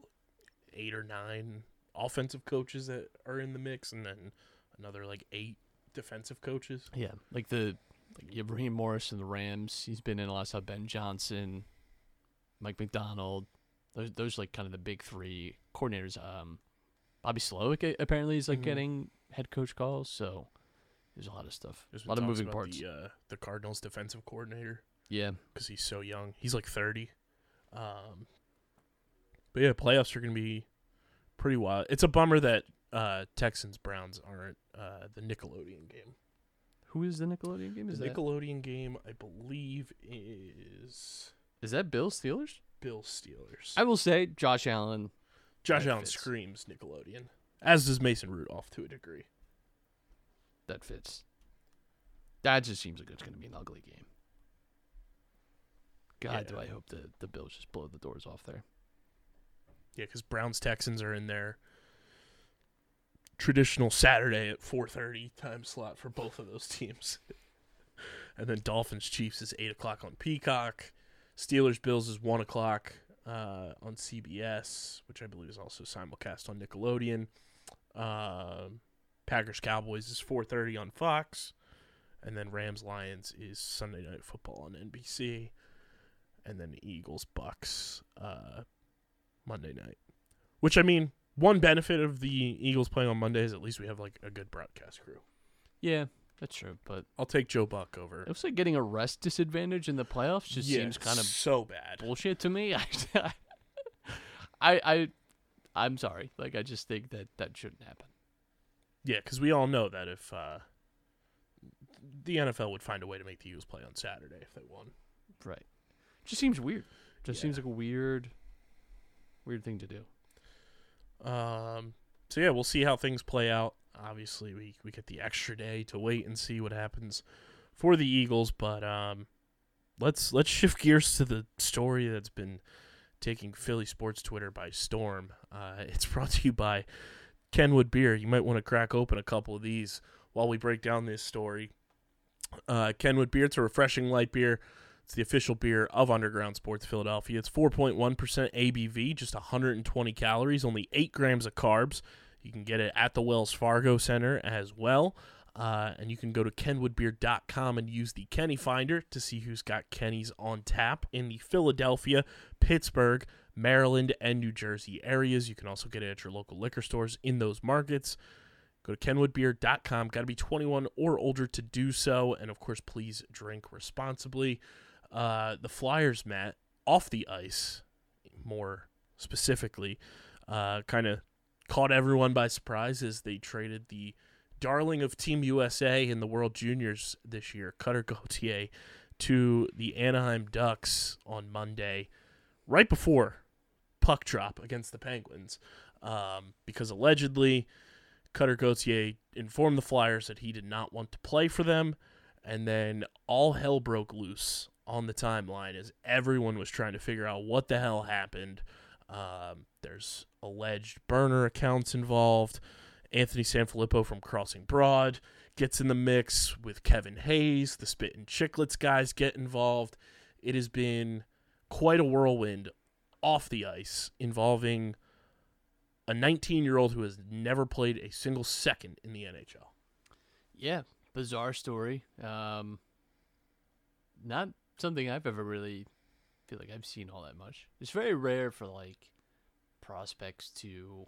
eight or nine offensive coaches that are in the mix, and then another like eight defensive coaches. Yeah, like the like you have Raheem Morris in the Rams. He's been in a lot of stuff. Ben Johnson, Mike Macdonald. Those those like kind of the big three coordinators. Um, Bobby Slowik apparently is like Mhm. getting head coach calls. So there's a lot of stuff. There's a lot of moving parts. The, uh, the Cardinals defensive coordinator Yeah, because he's so young. He's like 30. Um, but yeah, playoffs are gonna be pretty wild. It's a bummer that uh, Texans Browns aren't uh, the Nickelodeon game. who is the Nickelodeon game? Is the that Nickelodeon game, I believe, is is that Bill Steelers? Bill Steelers. I will say Josh Allen. Josh that Allen fits. screams Nickelodeon, as does Mason Rudolph to a degree. That fits. That just seems like it's going to be an ugly game. God, do I hope the the Bills just blow the doors off there. Yeah, because Browns Texans are in their traditional Saturday at 4:30 time slot for both of those teams, and then Dolphins Chiefs is eight o'clock on Peacock. Steelers Bills is one o'clock uh, on CBS, which I believe is also simulcast on Nickelodeon. Um, Packers Cowboys is 4:30 on Fox, and then Rams Lions is Sunday Night Football on NBC, and then Eagles Bucs uh, Monday night. Which I mean, one benefit of the Eagles playing on Monday is at least we have like a good broadcast crew. Yeah, that's true. But I'll take Joe Buck over. it looks like getting a rest disadvantage in the playoffs just Yeah, seems kind of so bad. bullshit to me. I, I, I, I'm sorry. Like I just think that that shouldn't happen. Yeah, because we all know that if uh, the NFL would find a way to make the Eagles play on Saturday if they won. Right. Just seems weird. Just seems like a weird, weird thing to do. Um, so yeah, we'll see how things play out. Obviously, we we get the extra day to wait and see what happens for the Eagles, but um, let's let's shift gears to the story that's been taking Philly sports Twitter by storm. Uh, it's brought to you by Kenwood Beer. You might want to crack open a couple of these while we break down this story. Uh, Kenwood Beer, it's a refreshing light beer. It's the official beer of Underground Sports Philadelphia. It's 4.1% ABV, just 120 calories, only 8 grams of carbs. You can get it at the Wells Fargo Center as well. Uh, and you can go to kenwoodbeer.com and use the Kenny Finder to see who's got Kenny's on tap in the Philadelphia, Pittsburgh, Maryland, and New Jersey areas. You can also get it at your local liquor stores in those markets. Go to kenwoodbeer.com. Got to be 21 or older to do so. And of course, please drink responsibly. Uh, the Flyers, Matt, off the ice, more specifically, uh, kind of caught everyone by surprise as they traded the darling of Team USA in the World Juniors this year, Cutter Gauthier, to the Anaheim Ducks on Monday, right before puck drop against the Penguins um, because allegedly Cutter Gauthier informed the Flyers that he did not want to play for them, and then all hell broke loose on the timeline as everyone was trying to figure out what the hell happened. Um, there's alleged burner accounts involved. Anthony Sanfilippo from Crossing Broad gets in the mix with Kevin Hayes. The Spit and Chicklets guys get involved. It has been quite a whirlwind off the ice involving a 19 year old who has never played a single second in the NHL. Yeah, bizarre story. Um, not something I've ever really feel like I've seen all that much. It's very rare for like prospects to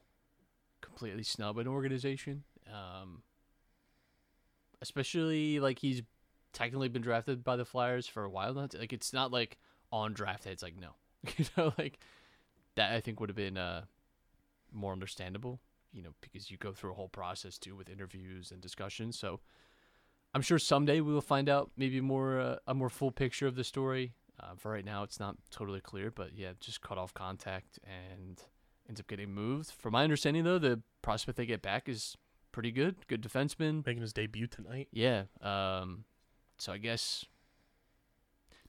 completely snub an organization. Um, especially like he's technically been drafted by the Flyers for a while now. Like it's not like on draft day. It's like no, you know, like that. I think would have been uh more understandable. You know, because you go through a whole process too with interviews and discussions. So I'm sure someday we will find out maybe more uh, a more full picture of the story. Uh, for right now, it's not totally clear, but yeah, just cut off contact and ends up getting moved. From my understanding, though, the prospect they get back is pretty good. Good defenseman. Making his debut tonight. Yeah. Um. So I guess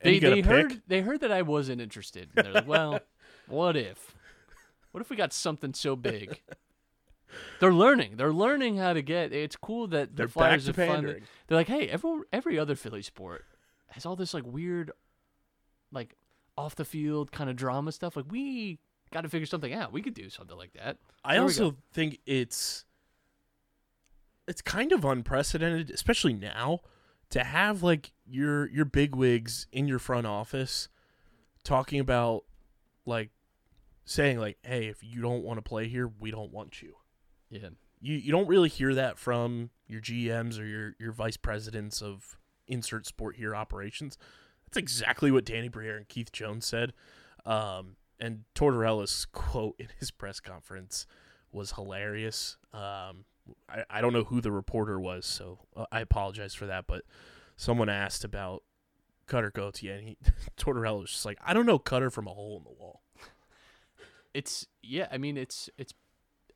they they a pick? heard they heard that I wasn't interested. And they're like, well, what if? What if we got something so big? They're learning. They're learning how to get. It's cool that the They're Flyers have pandering. They're like, hey, every every other Philly sport has all this like weird, like off the field kind of drama stuff. Like we got to figure something out. We could do something like that. I also think it's it's kind of unprecedented, especially now, to have like your your big wigs in your front office talking about like saying like, "Hey, if you don't want to play here, we don't want you." Yeah. You you don't really hear that from your GMs or your your vice presidents of insert sport here operations. That's exactly what Danny Briere and Keith Jones said. Um, and Tortorella's quote in his press conference was hilarious. Um, I, I don't know who the reporter was, so uh, I apologize for that. But someone asked about Cutter Gauthier, and he Tortorella was just like, "I don't know Cutter from a hole in the wall." it's yeah i mean it's it's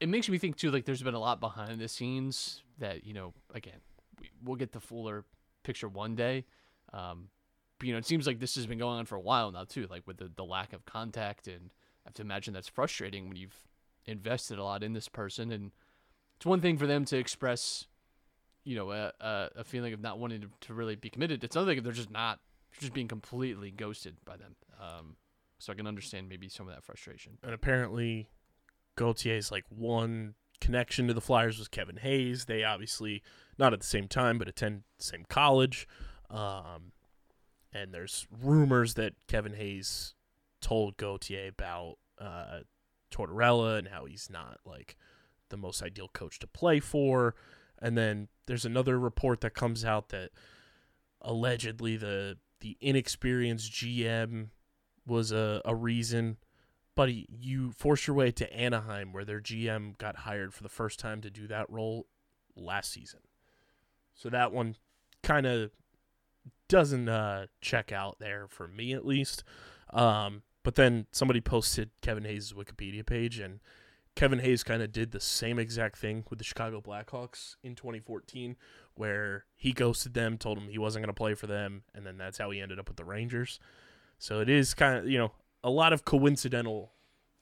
it makes me think too like there's been a lot behind the scenes that you know again we, we'll get the fuller picture one day um you know it seems like this has been going on for a while now too like with the, the lack of contact and i have to imagine that's frustrating when you've invested a lot in this person and it's one thing for them to express you know a, a, a feeling of not wanting to, to really be committed it's another thing if they're just not just being completely ghosted by them um so i can understand maybe some of that frustration and apparently Gauthier's like one connection to the Flyers was Kevin Hayes. They obviously not at the same time, but attend the same college. Um, and there's rumors that Kevin Hayes told Gauthier about uh, Tortorella and how he's not like the most ideal coach to play for. And then there's another report that comes out that allegedly the the inexperienced GM was a, a reason buddy, you forced your way to Anaheim, where their GM got hired for the first time to do that role last season. So that one kind of doesn't uh, check out there for me, at least. Um, but then somebody posted Kevin Hayes' Wikipedia page, and Kevin Hayes kind of did the same exact thing with the Chicago Blackhawks in 2014, where he ghosted them, told them he wasn't going to play for them, and then that's how he ended up with the Rangers. So it is kind of, you know, a lot of coincidental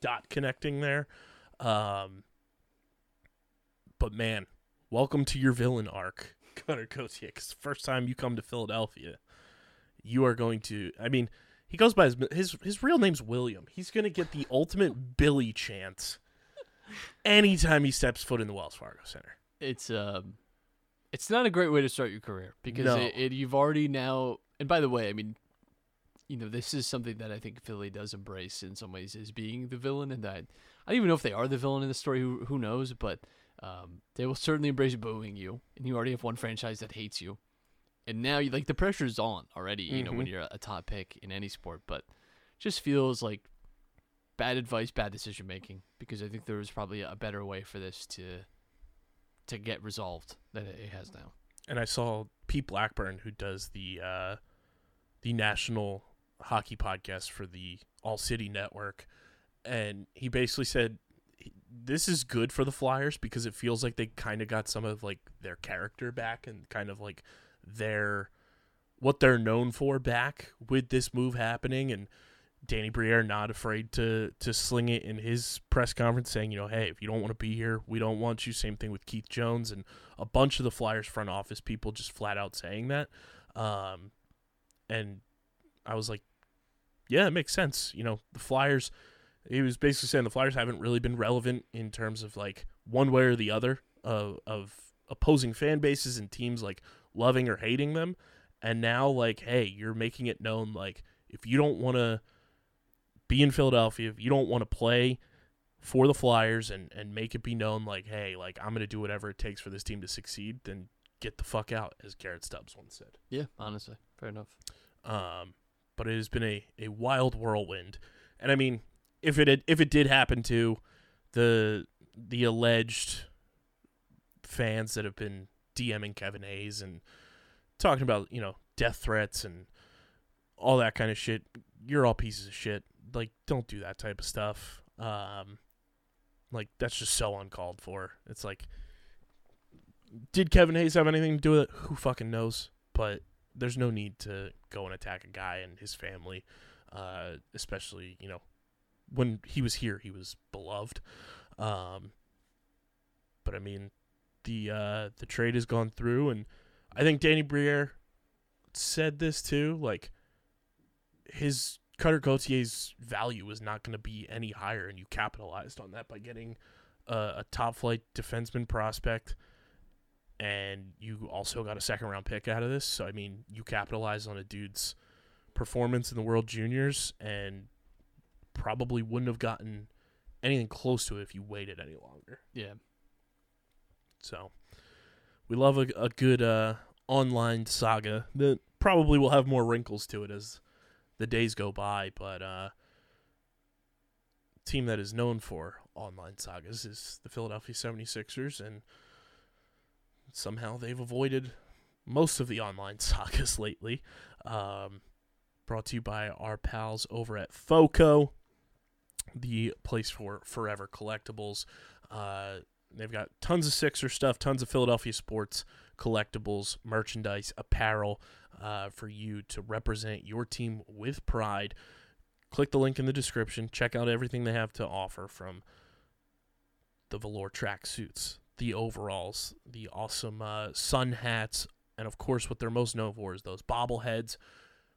dot connecting there. Um, but man, welcome to your villain arc, Gunnar Gauthier. Because first time you come to Philadelphia, you are going to. I mean, he goes by his his his real name's William. He's going to get the ultimate Billy chance anytime he steps foot in the Wells Fargo Center. it's um it's not a great way to start your career because No. it, it, you've already now and by the way i mean you know this is something that i think philly does embrace in some ways is being the villain and that i don't even know if they are the villain in the story who, who knows but um, they will certainly embrace booing you and you already have one franchise that hates you and now you like the pressure's on already you know when Mhm. you're a top pick in any sport but just feels like bad advice bad decision making because i think there was probably a better way for this to to get resolved than it has now. and I saw Pete Blackburn, who does the uh, the national hockey podcast for the All City Network, and he basically said this is good for the Flyers because it feels like they kind of got some of like their character back and kind of like their what they're known for back with this move happening and Danny Briere not afraid to to sling it in his press conference saying, you know, hey, if you don't want to be here, we don't want you. Same thing with Keith Jones and a bunch of the Flyers front office people just flat out saying that. Um, and I was like, yeah, it makes sense. You know, the Flyers. He was basically saying the Flyers haven't really been relevant in terms of like one way or the other of of opposing fan bases and teams like loving or hating them. And now, like, hey, you're making it known, like, if you don't want to be in Philadelphia, if you don't want to play for the Flyers and, and make it be known, like, hey, like, I'm going to do whatever it takes for this team to succeed, then get the fuck out, as Garrett Stubbs once said. Yeah, honestly, fair enough. Um, but it has been a, a wild whirlwind. And I mean, if it had, if it did happen to the the alleged fans that have been DMing Kevin Hayes and talking about, you know, death threats and all that kind of shit, you're all pieces of shit. Like, don't do that type of stuff. Um, like that's just so uncalled for. It's like, did Kevin Hayes have anything to do with it? Who fucking knows? But there's no need to go and attack a guy and his family, uh, especially you know when he was here, he was beloved. Um, but I mean, the uh, the trade has gone through, and I think Danny Briere said this too. Like his Cutter Gauthier's value is not going to be any higher, and you capitalized on that by getting a, a top flight defenseman prospect, and you also got a second round pick out of this. So I mean, you capitalized on a dude's performance in the World Juniors, and probably wouldn't have gotten anything close to it if you waited any longer. Yeah, So we love a, a good uh, online saga that probably will have more wrinkles to it as the days go by, but uh team that is known for online sagas is the Philadelphia 76ers and somehow they've avoided most of the online sagas lately. Um, brought to you by our pals over at FOCO, the place for forever collectibles. Uh, they've got tons of Sixer stuff, tons of Philadelphia sports collectibles, merchandise, apparel uh, for you to represent your team with pride. Click the link in the description. Check out everything they have to offer from the velour track suits, the overalls, the awesome uh, sun hats, and of course, what they're most known for is those bobbleheads.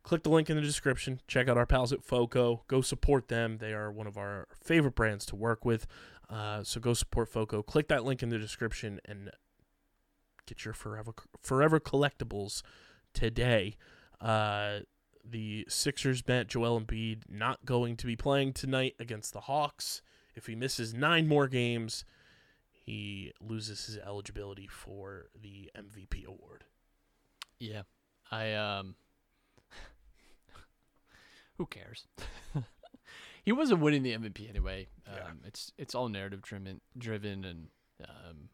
Click the link in the description. Check out our pals at FOCO. Go support them. They are one of our favorite brands to work with. Uh, so go support FOCO. Click that link in the description and get your forever forever collectibles today. Uh, the Sixers met Joel Embiid not going to be playing tonight against the Hawks. If he misses nine more games, he loses his eligibility for the MVP award. yeah. I um. Who cares? he wasn't winning the MVP anyway. Um, Yeah. It's it's all narrative driven, driven, and um,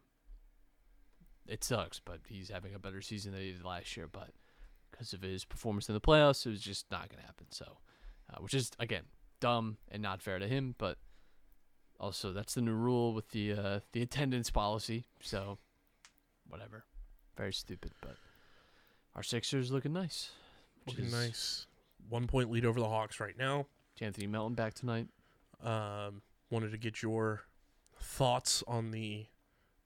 it sucks. But he's having a better season than he did last year. But because of his performance in the playoffs, it was just not going to happen. So, uh, which is again dumb and not fair to him. But also that's the new rule with the uh, the attendance policy. So, whatever, very stupid. But our Sixers looking nice. which Looking is- nice. One point lead over the Hawks right now. Anthony Melton back tonight. Um, wanted to get your thoughts on the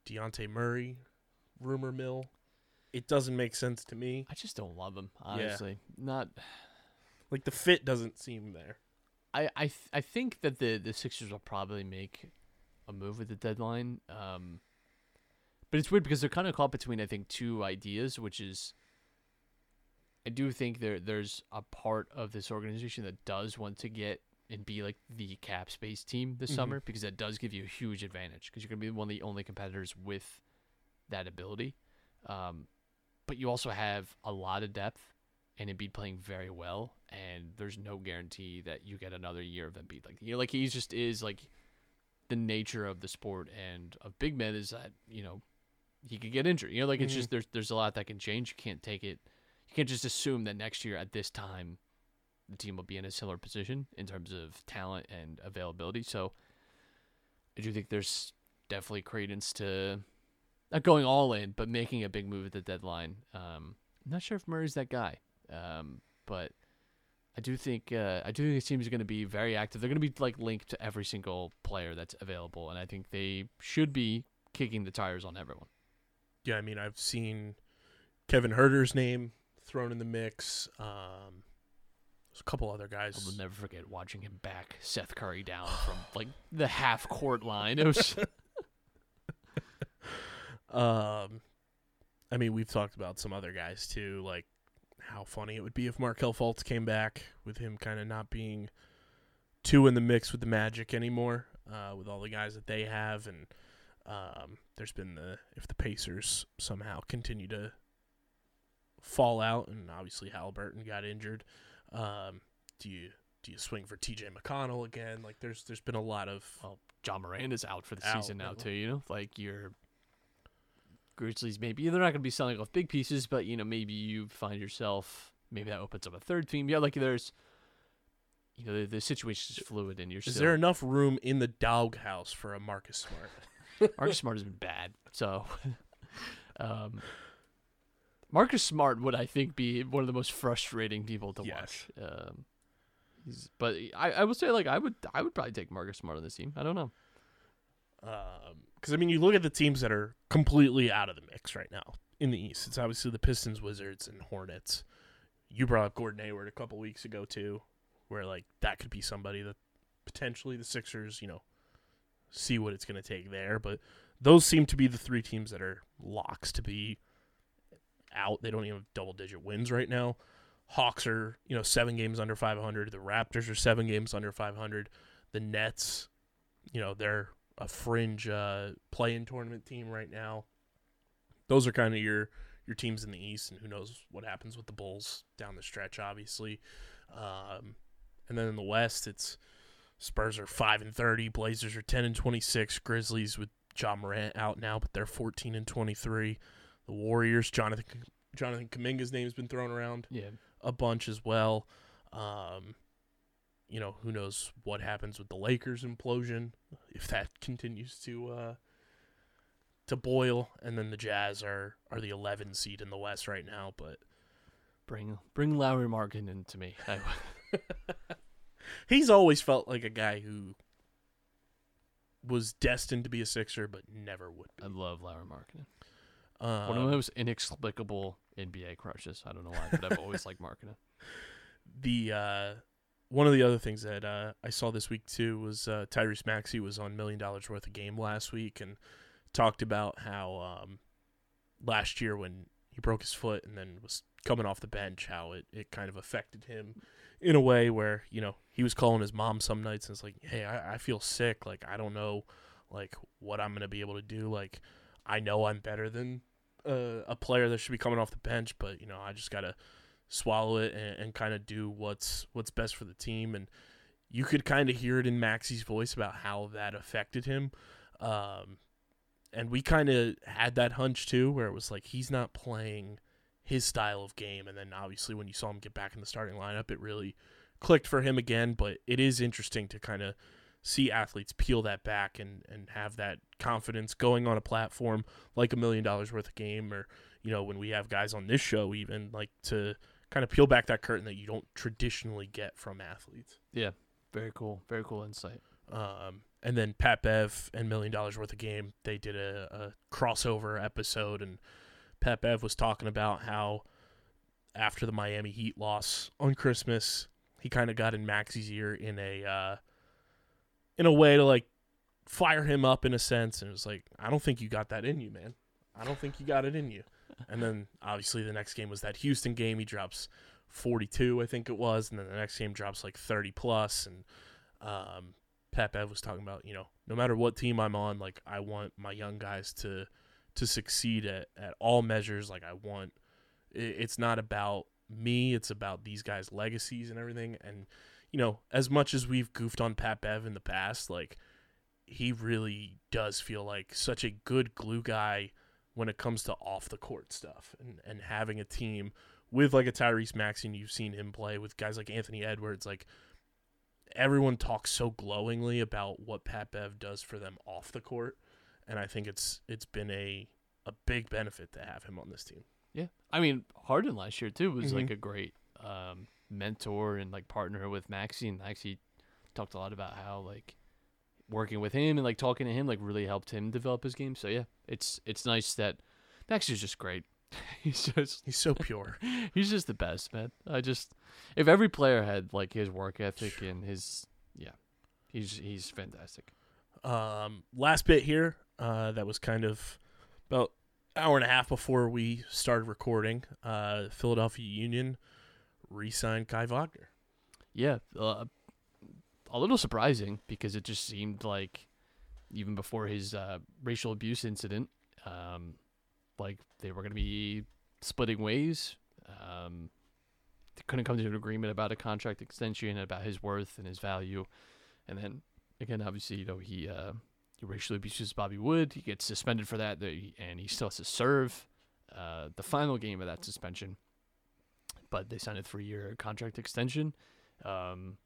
Dejounte Murray rumor mill. It doesn't make sense to me. I just don't love him, honestly. Not. Like the fit doesn't seem there. I I th- I think that the the Sixers will probably make a move at the deadline. Um, but it's weird because they're kind of caught between I think two ideas, which is I do think there there's a part of this organization that does want to get and be like the cap space team this Mhm. summer because that does give you a huge advantage because you're going to be one of the only competitors with that ability. Um, but you also have a lot of depth and Embiid playing very well, and there's no guarantee that you get another year of Embiid. Like you know, like he just is like the nature of the sport and of big men is that you know he could get injured. You know, like it's Mhm. just there's there's a lot that can change. You can't take it. You can't just assume that next year at this time the team will be in a similar position in terms of talent and availability. So I do think there's definitely credence to not going all in, but making a big move at the deadline. Um, I'm not sure if Murray's that guy, um, but I do think uh, I do think this team is going to be very active. They're going to be like linked to every single player that's available, and I think they should be kicking the tires on everyone. Yeah, I mean, I've seen Kevin Huerter's name thrown in the mix. Um, there's a couple other guys. I'll never forget watching him back Seth Curry down from like the half court line. It was Um, I mean, we've talked about some other guys too, like how funny it would be if Markelle Fultz came back with him kind of not being too in the mix with the Magic anymore, uh, with all the guys that they have, and um, there's been the if the Pacers somehow continue to fall out, and obviously Halliburton got injured, um, do you do you swing for T.J. McConnell again? Like, there's there's been a lot of well, Ja Morant is out for the Out, season now too. You know, like your Grizzlies, maybe they're not going to be selling off big pieces, but you know, maybe you find yourself maybe that opens up a third team. Yeah, like there's. You know the, the situation is fluid, and you're Is still. there enough room in the doghouse for a Marcus Smart? Marcus Smart has been bad. So, um, Marcus Smart would I think be one of the most frustrating people to Yes. watch. Um, he's, but I, I would say like I would I would probably take Marcus Smart on this team. I don't know. Because I mean, you look at the teams that are completely out of the mix right now in the East. It's obviously the Pistons, Wizards, and Hornets. You brought up Gordon Hayward a couple weeks ago too, where like that could be somebody that potentially the Sixers, you know, see what it's going to take there. But those seem to be the three teams that are locks to be out. They don't even have double digit wins right now. Hawks are, you know, seven games under 500. The Raptors are seven games under 500. The Nets, you know, they're a fringe uh, play-in tournament team right now. Those are kind of your your teams in the East, and who knows what happens with the Bulls down the stretch, obviously. Um, and then in the West, it's Spurs are five and thirty, Blazers are ten and twenty-six, Grizzlies with Ja Morant out now, but they're fourteen and twenty-three. The Warriors, Jonathan Jonathan Kuminga's name has been thrown around Yeah, a bunch as well. Um, you know, who knows what happens with the Lakers implosion if that continues to uh, to boil, and then the Jazz are are the 11 seed in the West right now, but bring bring Lauri Markkanen into me. I, he's always felt like a guy who was destined to be a Sixer, but never would be. I love Lauri Markkanen. Um, One of the most inexplicable NBA crushes. I don't know why, but I've always liked Markkanen. the uh, one of the other things that uh, I saw this week too was uh, Tyrese Maxey was on Million Dollars Worth of Game last week and talked about how um, last year when he broke his foot and then was coming off the bench, how it, it kind of affected him in a way where you know he was calling his mom some nights and it's like, hey, I, I feel sick, like I don't know, like what I'm gonna be able to do, like I know I'm better than uh, a player that should be coming off the bench, but you know I just gotta swallow it and, and kind of do what's what's best for the team. And you could kind of hear it in Maxey's voice about how that affected him. Um, and we kind of had that hunch too, where it was like he's not playing his style of game. And then obviously when you saw him get back in the starting lineup, it really clicked for him again. But it is interesting to kind of see athletes peel that back and, and have that confidence going on a platform like a million dollars worth of game or you know when we have guys on this show even like to kind of peel back that curtain that you don't traditionally get from athletes. Yeah, very cool. Very cool insight. Um, and then Pat Bev and Million Dollars Worth of Game, they did a, a crossover episode, and Pat Bev was talking about how after the Miami Heat loss on Christmas, he kind of got in Maxey's ear in a uh, in a way to like fire him up in a sense, and it was like, I don't think you got that in you, man. I don't think you got it in you. And then obviously the next game was that Houston game. He drops 42, I think it was, and then the next game drops like 30 plus, and um, Pat Bev was talking about, you know, no matter what team I'm on, like I want my young guys to to succeed at, at all measures. Like I want, it, it's not about me; it's about these guys' legacies and everything. And you know, as much as we've goofed on Pat Bev in the past, like he really does feel like such a good glue guy when it comes to off the court stuff and and having a team with like a Tyrese Maxey, you've seen him play with guys like Anthony Edwards. Like everyone talks so glowingly about what Pat Bev does for them off the court, and I think it's it's been a a big benefit to have him on this team. Yeah, I mean Harden last year too was like Mhm. a great um, mentor and like partner with Maxey, and Maxey talked a lot about how like working with him and like talking to him like really helped him develop his game. So yeah, it's it's nice that Maxey's just great. he's just He's so pure. he's just the best man. I just if every player had like his work ethic and his yeah, he's he's fantastic. Um, last bit here, uh, that was kind of about hour and a half before we started recording. Uh, Philadelphia Union re-signed Kai Wagner. Yeah, uh, a little surprising because it just seemed like even before his uh, racial abuse incident, um, like they were going to be splitting ways. Um, they couldn't come to an agreement about a contract extension, about his worth and his value, and then again, obviously, you know, he uh, he racially abuses Bobby Wood. He gets suspended for that, and he still has to serve uh, the final game of that suspension. But they signed a three-year contract extension. Um,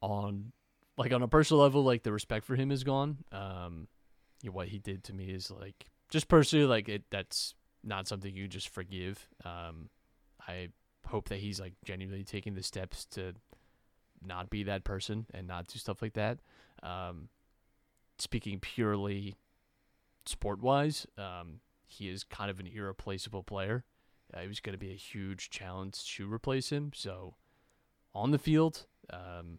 on like on a personal level, like the respect for him is gone. Um, you know, what he did to me is like just personally, like it. That's not something you just forgive. Um, I hope that he's like genuinely taking the steps to not be that person and not do stuff like that. Um, speaking purely sport wise, um, he is kind of an irreplaceable player. Uh, he was going to be a huge challenge to replace him. So on the field, um,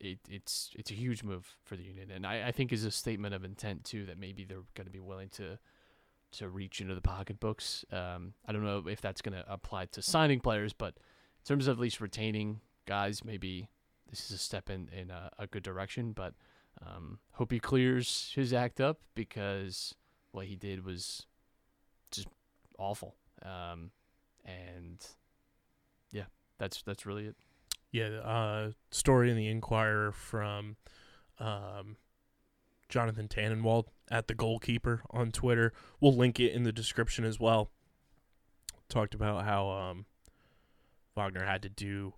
it, it's it's a huge move for the Union, and I, I think is a statement of intent too that maybe they're going to be willing to to reach into the pocketbooks. Um, I don't know if that's going to apply to signing players, but in terms of at least retaining guys, maybe this is a step in in a, a good direction. But um, hope he clears his act up because what he did was just awful. Um, and yeah, that's that's really it. Yeah, uh, story in the Inquirer from um, Jonathan Tannenwald at the goalkeeper on Twitter. We'll link it in the description as well. Talked about how um, Wagner had to do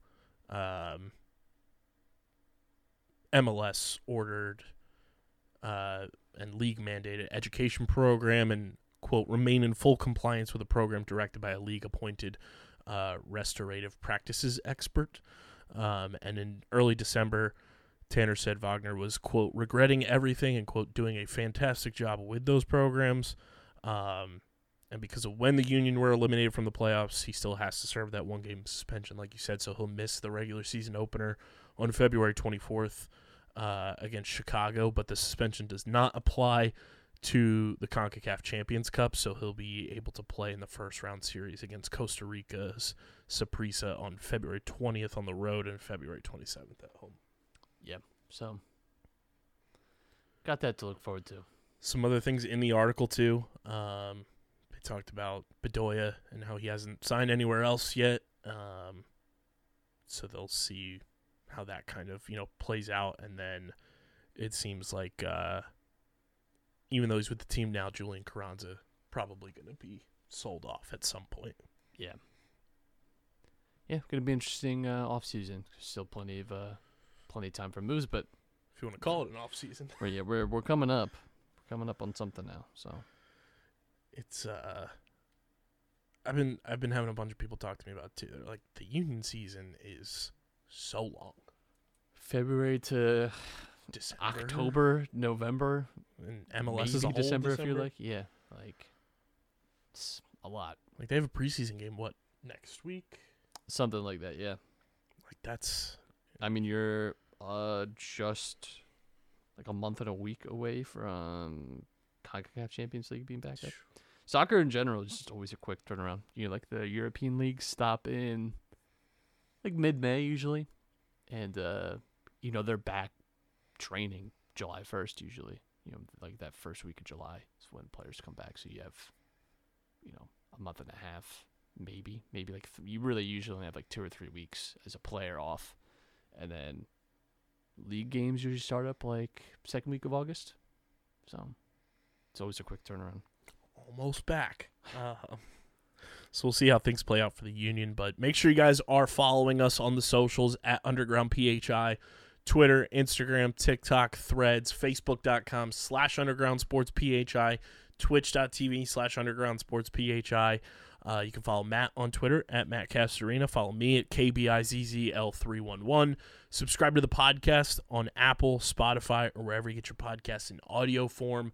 um, MLS ordered uh, and league mandated education program and quote remain in full compliance with a program directed by a league appointed uh, restorative practices expert. Um, and in early December, Tanner said Wagner was, quote, regretting everything and, quote, doing a fantastic job with those programs. Um, and because of when the Union were eliminated from the playoffs, he still has to serve that one game suspension, like you said. So he'll miss the regular season opener on February 24th uh, against Chicago. But the suspension does not apply to the CONCACAF Champions Cup. So he'll be able to play in the first round series against Costa Rica's Saprissa on February 20th on the road and February 27th at home. Yep. So got that to look forward to. Some other things in the article too. Um, they talked about Bedoya and how he hasn't signed anywhere else yet. Um, so they'll see how that kind of you know plays out, and then it seems like uh, even though he's with the team now, Julian Carranza probably going to be sold off at some point. Yeah. Yeah, gonna be interesting uh, off season. Still plenty of uh, plenty of time for moves, but If you want to call it an off season. we're, yeah, we're we're coming up. We're coming up on something now. So it's uh I've been I've been having a bunch of people talk to me about it too. They're like the union season is so long. February to December October, November, and MLS is a whole December, December. if you like. Yeah, like it's a lot. Like they have a preseason game what next week? Something like that. Yeah. Like that's I mean, you're uh just like a month and a week away from CONCACAF Champions League being back up. Soccer in general is just always a quick turnaround. You know, like the European leagues stop in like mid-May usually, and uh, you know they're back training July first usually. You know, like that first week of July is when players come back. So you have, you know, a month and a half, maybe, maybe like th- you really usually have like two or three weeks as a player off, and then league games usually start up like second week of August. So it's always a quick turnaround. almost back. Uh, So we'll see how things play out for the Union. But make sure you guys are following us on the socials at Underground PHI, Twitter, Instagram, TikTok, Threads, Facebook.com slash Underground Sports PHI, Twitch.tv slash Underground Sports PHI. Uh, you can follow Matt on Twitter at Matt Castorina. Follow me at KBIZZL311. Subscribe to the podcast on Apple, Spotify, or wherever you get your podcasts in audio form.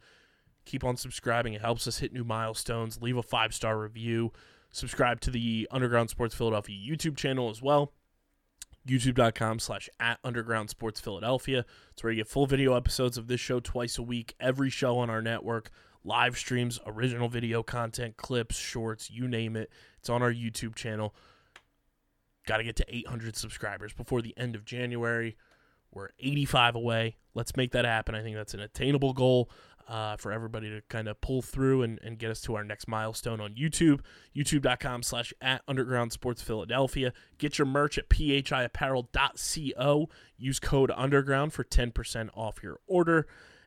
Keep on subscribing. It helps us hit new milestones. Leave a five star review. Subscribe to the Underground Sports Philadelphia YouTube channel as well. YouTube.com slash at Underground Sports Philadelphia. It's where you get full video episodes of this show twice a week, every show on our network, live streams, original video content, clips, shorts, you name it. It's on our YouTube channel. Got to get to 800 subscribers before the end of January. We're 85 away. Let's make that happen. I think that's an attainable goal uh, for everybody to kind of pull through and, and get us to our next milestone on YouTube. YouTube.com slash at Underground Sports Philadelphia. Get your merch at phiapparel.co. Use code Underground for 10% off your order.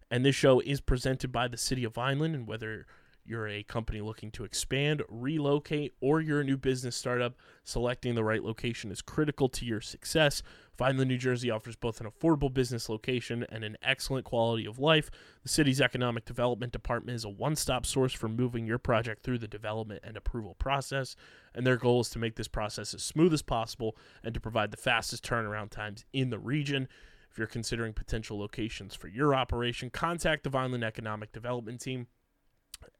And this show is presented by the City of Vineland. And whether you're a company looking to expand, relocate, or you're a new business startup, selecting the right location is critical to your success. Vineland, New Jersey offers both an affordable business location and an excellent quality of life. The city's economic development department is a one stop source for moving your project through the development and approval process. And their goal is to make this process as smooth as possible and to provide the fastest turnaround times in the region. If you're considering potential locations for your operation, contact the Vineland Economic Development Team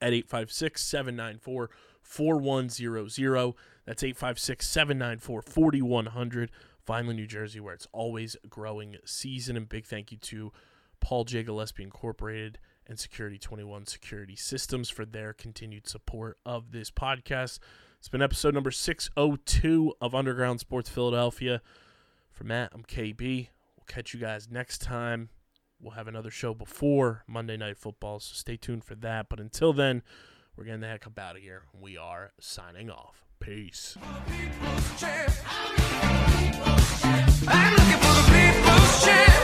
at 856 794 4100. That's 856 794 4100. Vineland, New Jersey, where it's always growing season. And big thank you to Paul J. Gillespie Incorporated and Security 21 Security Systems for their continued support of this podcast. It's been episode number 602 of Underground Sports Philadelphia. For Matt, I'm KB. We'll catch you guys next time. We'll have another show before Monday Night Football, so stay tuned for that. But until then, we're getting the heck up out of here. We are signing off. Peace. I'm looking for the people's.